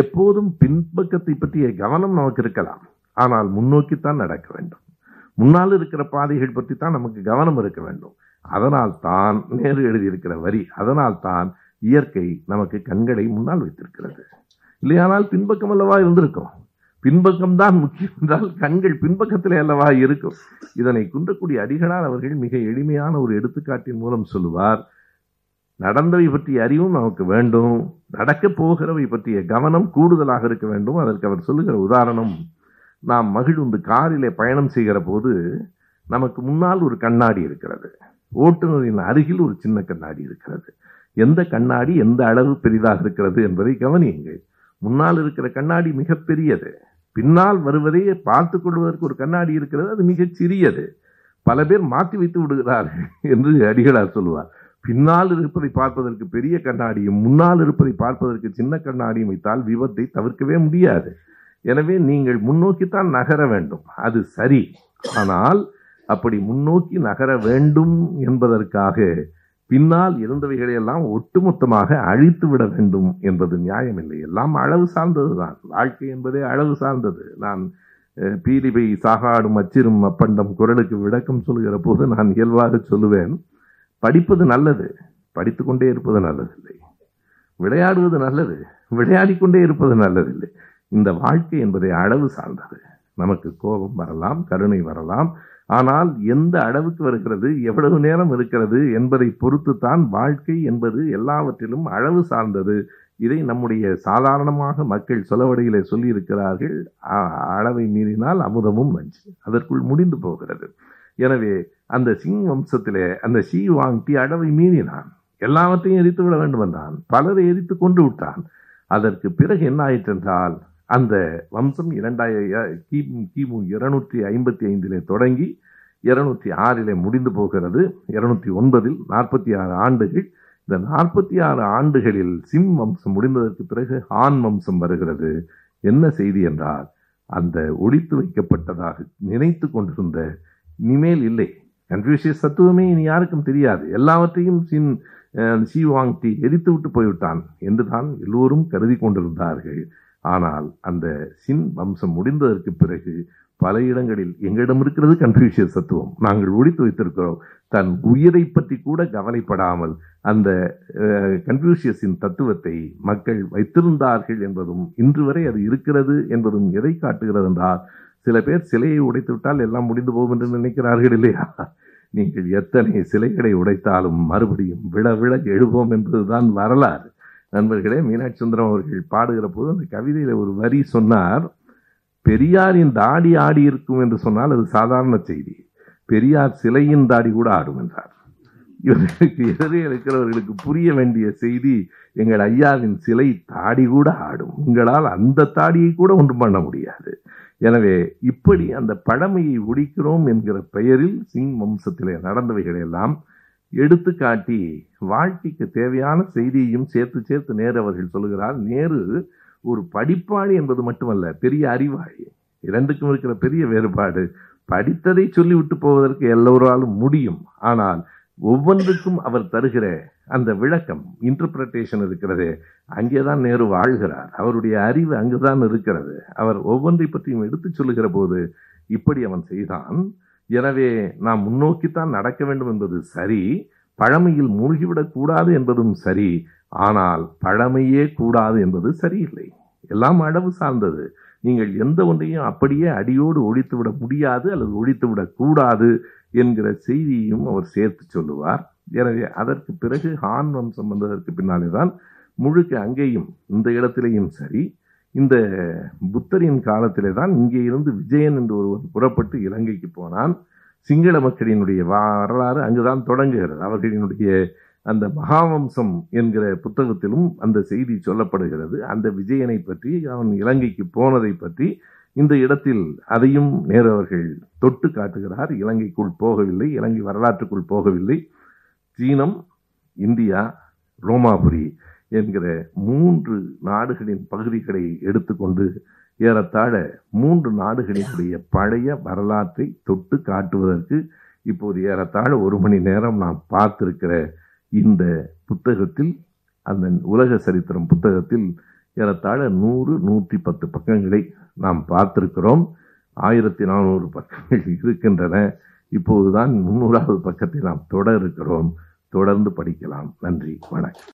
எப்போதும் பின்பக்கத்தை பற்றிய கவனம் நமக்கு இருக்கலாம் ஆனால் முன்னோக்கித்தான் நடக்க வேண்டும். முன்னால் இருக்கிற பாதைகள் பற்றி தான் நமக்கு கவனம் இருக்க வேண்டும். அதனால் தான் நேரு எழுதியிருக்கிற வரி அதனால் தான் இயற்கை நமக்கு கண்களை முன்னால் வைத்திருக்கிறது. இல்லையானால் பின்பக்கம் அல்லவா இருந்திருக்கும். பின்பக்கம் தான் முக்கியம் என்றால் கண்கள் பின்பக்கத்திலே அல்லவா இருக்கும். இதனை குன்றக்கூடிய அடிகளார் அவர்கள் மிக எளிமையான ஒரு எடுத்துக்காட்டின் மூலம் சொல்லுவார். நடந்தவை பற்றிய அறிவும் நமக்கு வேண்டும். நடக்க போகிறவை பற்றிய கவனம் கூடுதலாக இருக்க வேண்டும். அதற்கு அவர் சொல்லுகிற உதாரணம் நாம் மகிழ்ந்து காரிலே பயணம் செய்கிற போது நமக்கு முன்னால் ஒரு கண்ணாடி இருக்கிறது. ஓட்டுநரின் அருகில் ஒரு சின்ன கண்ணாடி இருக்கிறது. எந்த கண்ணாடி எந்த அளவு பெரிதாக இருக்கிறது என்பதை கவனியுங்கள். முன்னால் இருக்கிற கண்ணாடி மிகப்பெரியது பின்னால் வருவதை பார்த்து கொள்வதற்கு ஒரு கண்ணாடி இருக்கிறது. அது மிகச் சிறியது. பல பேர் மாற்றி வைத்து விடுகிறார்கள் என்று அடிகளார் சொல்லுவார் பின்னால் இருப்பதை பார்ப்பதற்கு பெரிய கண்ணாடியும் முன்னால் இருப்பதை பார்ப்பதற்கு சின்ன கண்ணாடியும் வைத்தால் விபத்தை தவிர்க்கவே முடியாது. எனவே நீங்கள் முன்னோக்கித்தான் நகர வேண்டும். அது சரி. ஆனால் அப்படி முன்னோக்கி நகர வேண்டும் என்பதற்காக பின்னால் இருந்தவைகளை எல்லாம் ஒட்டுமொத்தமாக அழித்து விட வேண்டும் என்பது நியாயமில்லை. எல்லாம் அளவு சார்ந்தது தான் வாழ்க்கை என்பதே அளவு சார்ந்தது. நான் பீலிபை சாகாடும் அச்சிரும் அப்பண்டம் குரலுக்கு விளக்கம் சொல்கிற போது நான் இயல்பாக சொல்லுவேன். படிப்பது நல்லது. படித்துக்கொண்டே இருப்பது நல்லதில்லை. விளையாடுவது நல்லது. விளையாடிக்கொண்டே இருப்பது நல்லதில்லை. இந்த வாழ்க்கை என்பதை அளவு சார்ந்தது. நமக்கு கோபம் வரலாம் கருணை வரலாம். ஆனால் எந்த அளவுக்கு வருகிறது எவ்வளவு நேரம் இருக்கிறது என்பதை பொறுத்துத்தான் வாழ்க்கை என்பது எல்லாவற்றிலும் அளவு சார்ந்தது. இதை நம்முடைய சாதாரணமாக மக்கள் சொலவடையிலே சொல்லியிருக்கிறார்கள். அளவை மீறினால் அமுதமும் நஞ்சு. அதற்குள் முடிந்து போகிறது. எனவே அந்த சிங் வம்சத்திலே அந்த சீ வாங்கி அளவை மீறினான். எல்லாவற்றையும் எரித்து விட வேண்டும் என்றான். பலரை எரித்து கொண்டு விட்டான். அதற்கு பிறகு என்ன ஆயிற்று என்றால் அந்த வம்சம் இரண்டாயிர கிமு கிமு இருநூற்றி ஐம்பத்தி ஐந்திலே தொடங்கி இருநூற்றி ஆறிலே முடிந்து போகிறது. இருநூற்றி ஒன்பதில் நாற்பத்தி ஆறு ஆண்டுகள். இந்த நாற்பத்தி ஆறு ஆண்டுகளில் சிம் வம்சம் முடிந்ததற்கு பிறகு ஆண் வம்சம் வருகிறது. என்ன செய்தி என்றால் அந்த ஒழித்து வைக்கப்பட்டதாக நினைத்து கொண்டிருந்த இனிமேல் இல்லை. கன்ஃபியூஷியஸ் தத்துவமே இனி யாருக்கும் தெரியாது. எல்லாவற்றையும் சின் ஷி வாங்கி எரித்து விட்டு போய்விட்டான் என்று தான் எல்லோரும் கருதி கொண்டிருந்தார்கள். ஆனால் அந்த சின் வம்சம் முடிந்ததற்கு பிறகு பல இடங்களில் எங்களிடம் இருக்கிறது கன்ஃபியூஷியஸ் தத்துவம் நாங்கள் ஒழித்து வைத்திருக்கிறோம். தன் உயிரை பற்றி கூட கவலைப்படாமல் அந்த கன்ஃபியூஷியஸின் தத்துவத்தை மக்கள் வைத்திருந்தார்கள் என்பதும் இன்று வரை அது இருக்கிறது என்பதும் எதை காட்டுகிறது என்றால் சில பேர் சிலையை உடைத்து விட்டால் எல்லாம் முடிந்து போகும் என்று நினைக்கிறார்கள் இல்லையா? நீங்கள் எத்தனை சிலைகளை உடைத்தாலும் மறுபடியும் விழ விழ எழுவோம் என்பதுதான் வரலாறு. நண்பர்களே மீனாட்சி சுந்தரம் அவர்கள் பாடுகிற போது அந்த கவிதையில் ஒரு வரி சொன்னார் பெரியாரின் தாடி ஆடி இருக்கும் என்று சொன்னால் அது சாதாரண செய்தி. பெரியார் சிலையின் தாடி கூட ஆடும் என்றார். இவர்களுக்கு எதிரே இருக்கிறவர்களுக்கு புரிய வேண்டிய செய்தி எங்கள் ஐயாவின் சிலை தாடி கூட ஆடும். உங்களால் அந்த தாடியை கூட ஒன்றும் பண்ண முடியாது. எனவே இப்படி அந்த பழமையை ஒழிக்கிறோம் என்கிற பெயரில் சிங் வம்சத்திலே நடந்தவைகளை எல்லாம் எடுத்து காட்டி வாழ்க்கைக்கு தேவையான செய்தியையும் சேர்த்து சேர்த்து நேரு அவர்கள் சொல்லுகிறார். நேரு ஒரு படிப்பாளி என்பது மட்டுமல்ல பெரிய அறிவாளி. இரண்டுக்கும் இருக்கிற பெரிய வேறுபாடு. படித்ததை சொல்லிவிட்டு போவதற்கு எல்லோராலும் முடியும். ஆனால் ஒவ்வொன்றுக்கும் அவர் தருகிற அந்த விளக்கம் இன்டர்பிரட்டேஷன் இருக்கிறது. அங்கேதான் நேரு வாழ்கிறார். அவருடைய அறிவு அங்குதான் இருக்கிறது. அவர் ஒவ்வொன்றை பற்றியும் எடுத்து சொல்லுகிற போது இப்படி அவன் செய்தான். எனவே நாம் முன்னோக்கித்தான் நடக்க வேண்டும் என்பது சரி பழமையில் மூழ்கிவிடக்கூடாது என்பதும் சரி ஆனால் பழமையே கூடாது என்பது சரியில்லை. எல்லாம் அளவு சார்ந்தது. நீங்கள் எந்த ஒன்றையும் அப்படியே அடியோடு ஒழித்து விட முடியாது அல்லது ஒழித்து விடக்கூடாது என்கிற செய்தியையும் அவர் சேர்த்து சொல்லுவார். எனவே அதற்கு பிறகு ஹான் வம்சம் வந்ததற்கு பின்னாலே தான் முழுக்க அங்கேயும் இந்த இடத்திலேயும் சரி இந்த புத்தரின் காலத்திலே தான் இங்கே இருந்து விஜயன் என்று ஒருவன் புறப்பட்டு இலங்கைக்கு போனான். சிங்கள மக்களினுடைய வரலாறு அங்குதான் தொடங்குகிறது. அவர்களினுடைய அந்த மகாவம்சம் என்கிற புத்தகத்திலும் அந்த செய்தி சொல்லப்படுகிறது. அந்த விஜயனை பற்றி அவன் இலங்கைக்கு போனதை பற்றி இந்த இடத்தில் அதையும் நேரு அவர்கள் தொட்டு காட்டுகிறார். இலங்கைக்குள் போகவில்லை இலங்கை வரலாற்றுக்குள் போகவில்லை. சீனம் இந்தியா ரோமாபுரி என்கிற மூன்று நாடுகளின் பகுதிகளை எடுத்துக்கொண்டு ஏறத்தாழ மூன்று நாடுகளினுடைய பழைய வரலாற்றை தொட்டு காட்டுவதற்கு இப்போது ஏறத்தாழ ஒரு மணி நேரம் நாம் பார்த்திருக்கிற இந்த புத்தகத்தில் அந்த உலக சரித்திரம் புத்தகத்தில் ஏறத்தாழ நூறு நூற்றி பத்து பக்கங்களை நாம் பார்த்திருக்கிறோம். ஆயிரத்தி நானூறு பக்கங்கள் இருக்கின்றன. இப்போதுதான் முன்னூறாவது பக்கத்தை நாம் தொட இருக்கிறோம். தொடர்ந்து படிக்கலாம். நன்றி. வணக்கம்.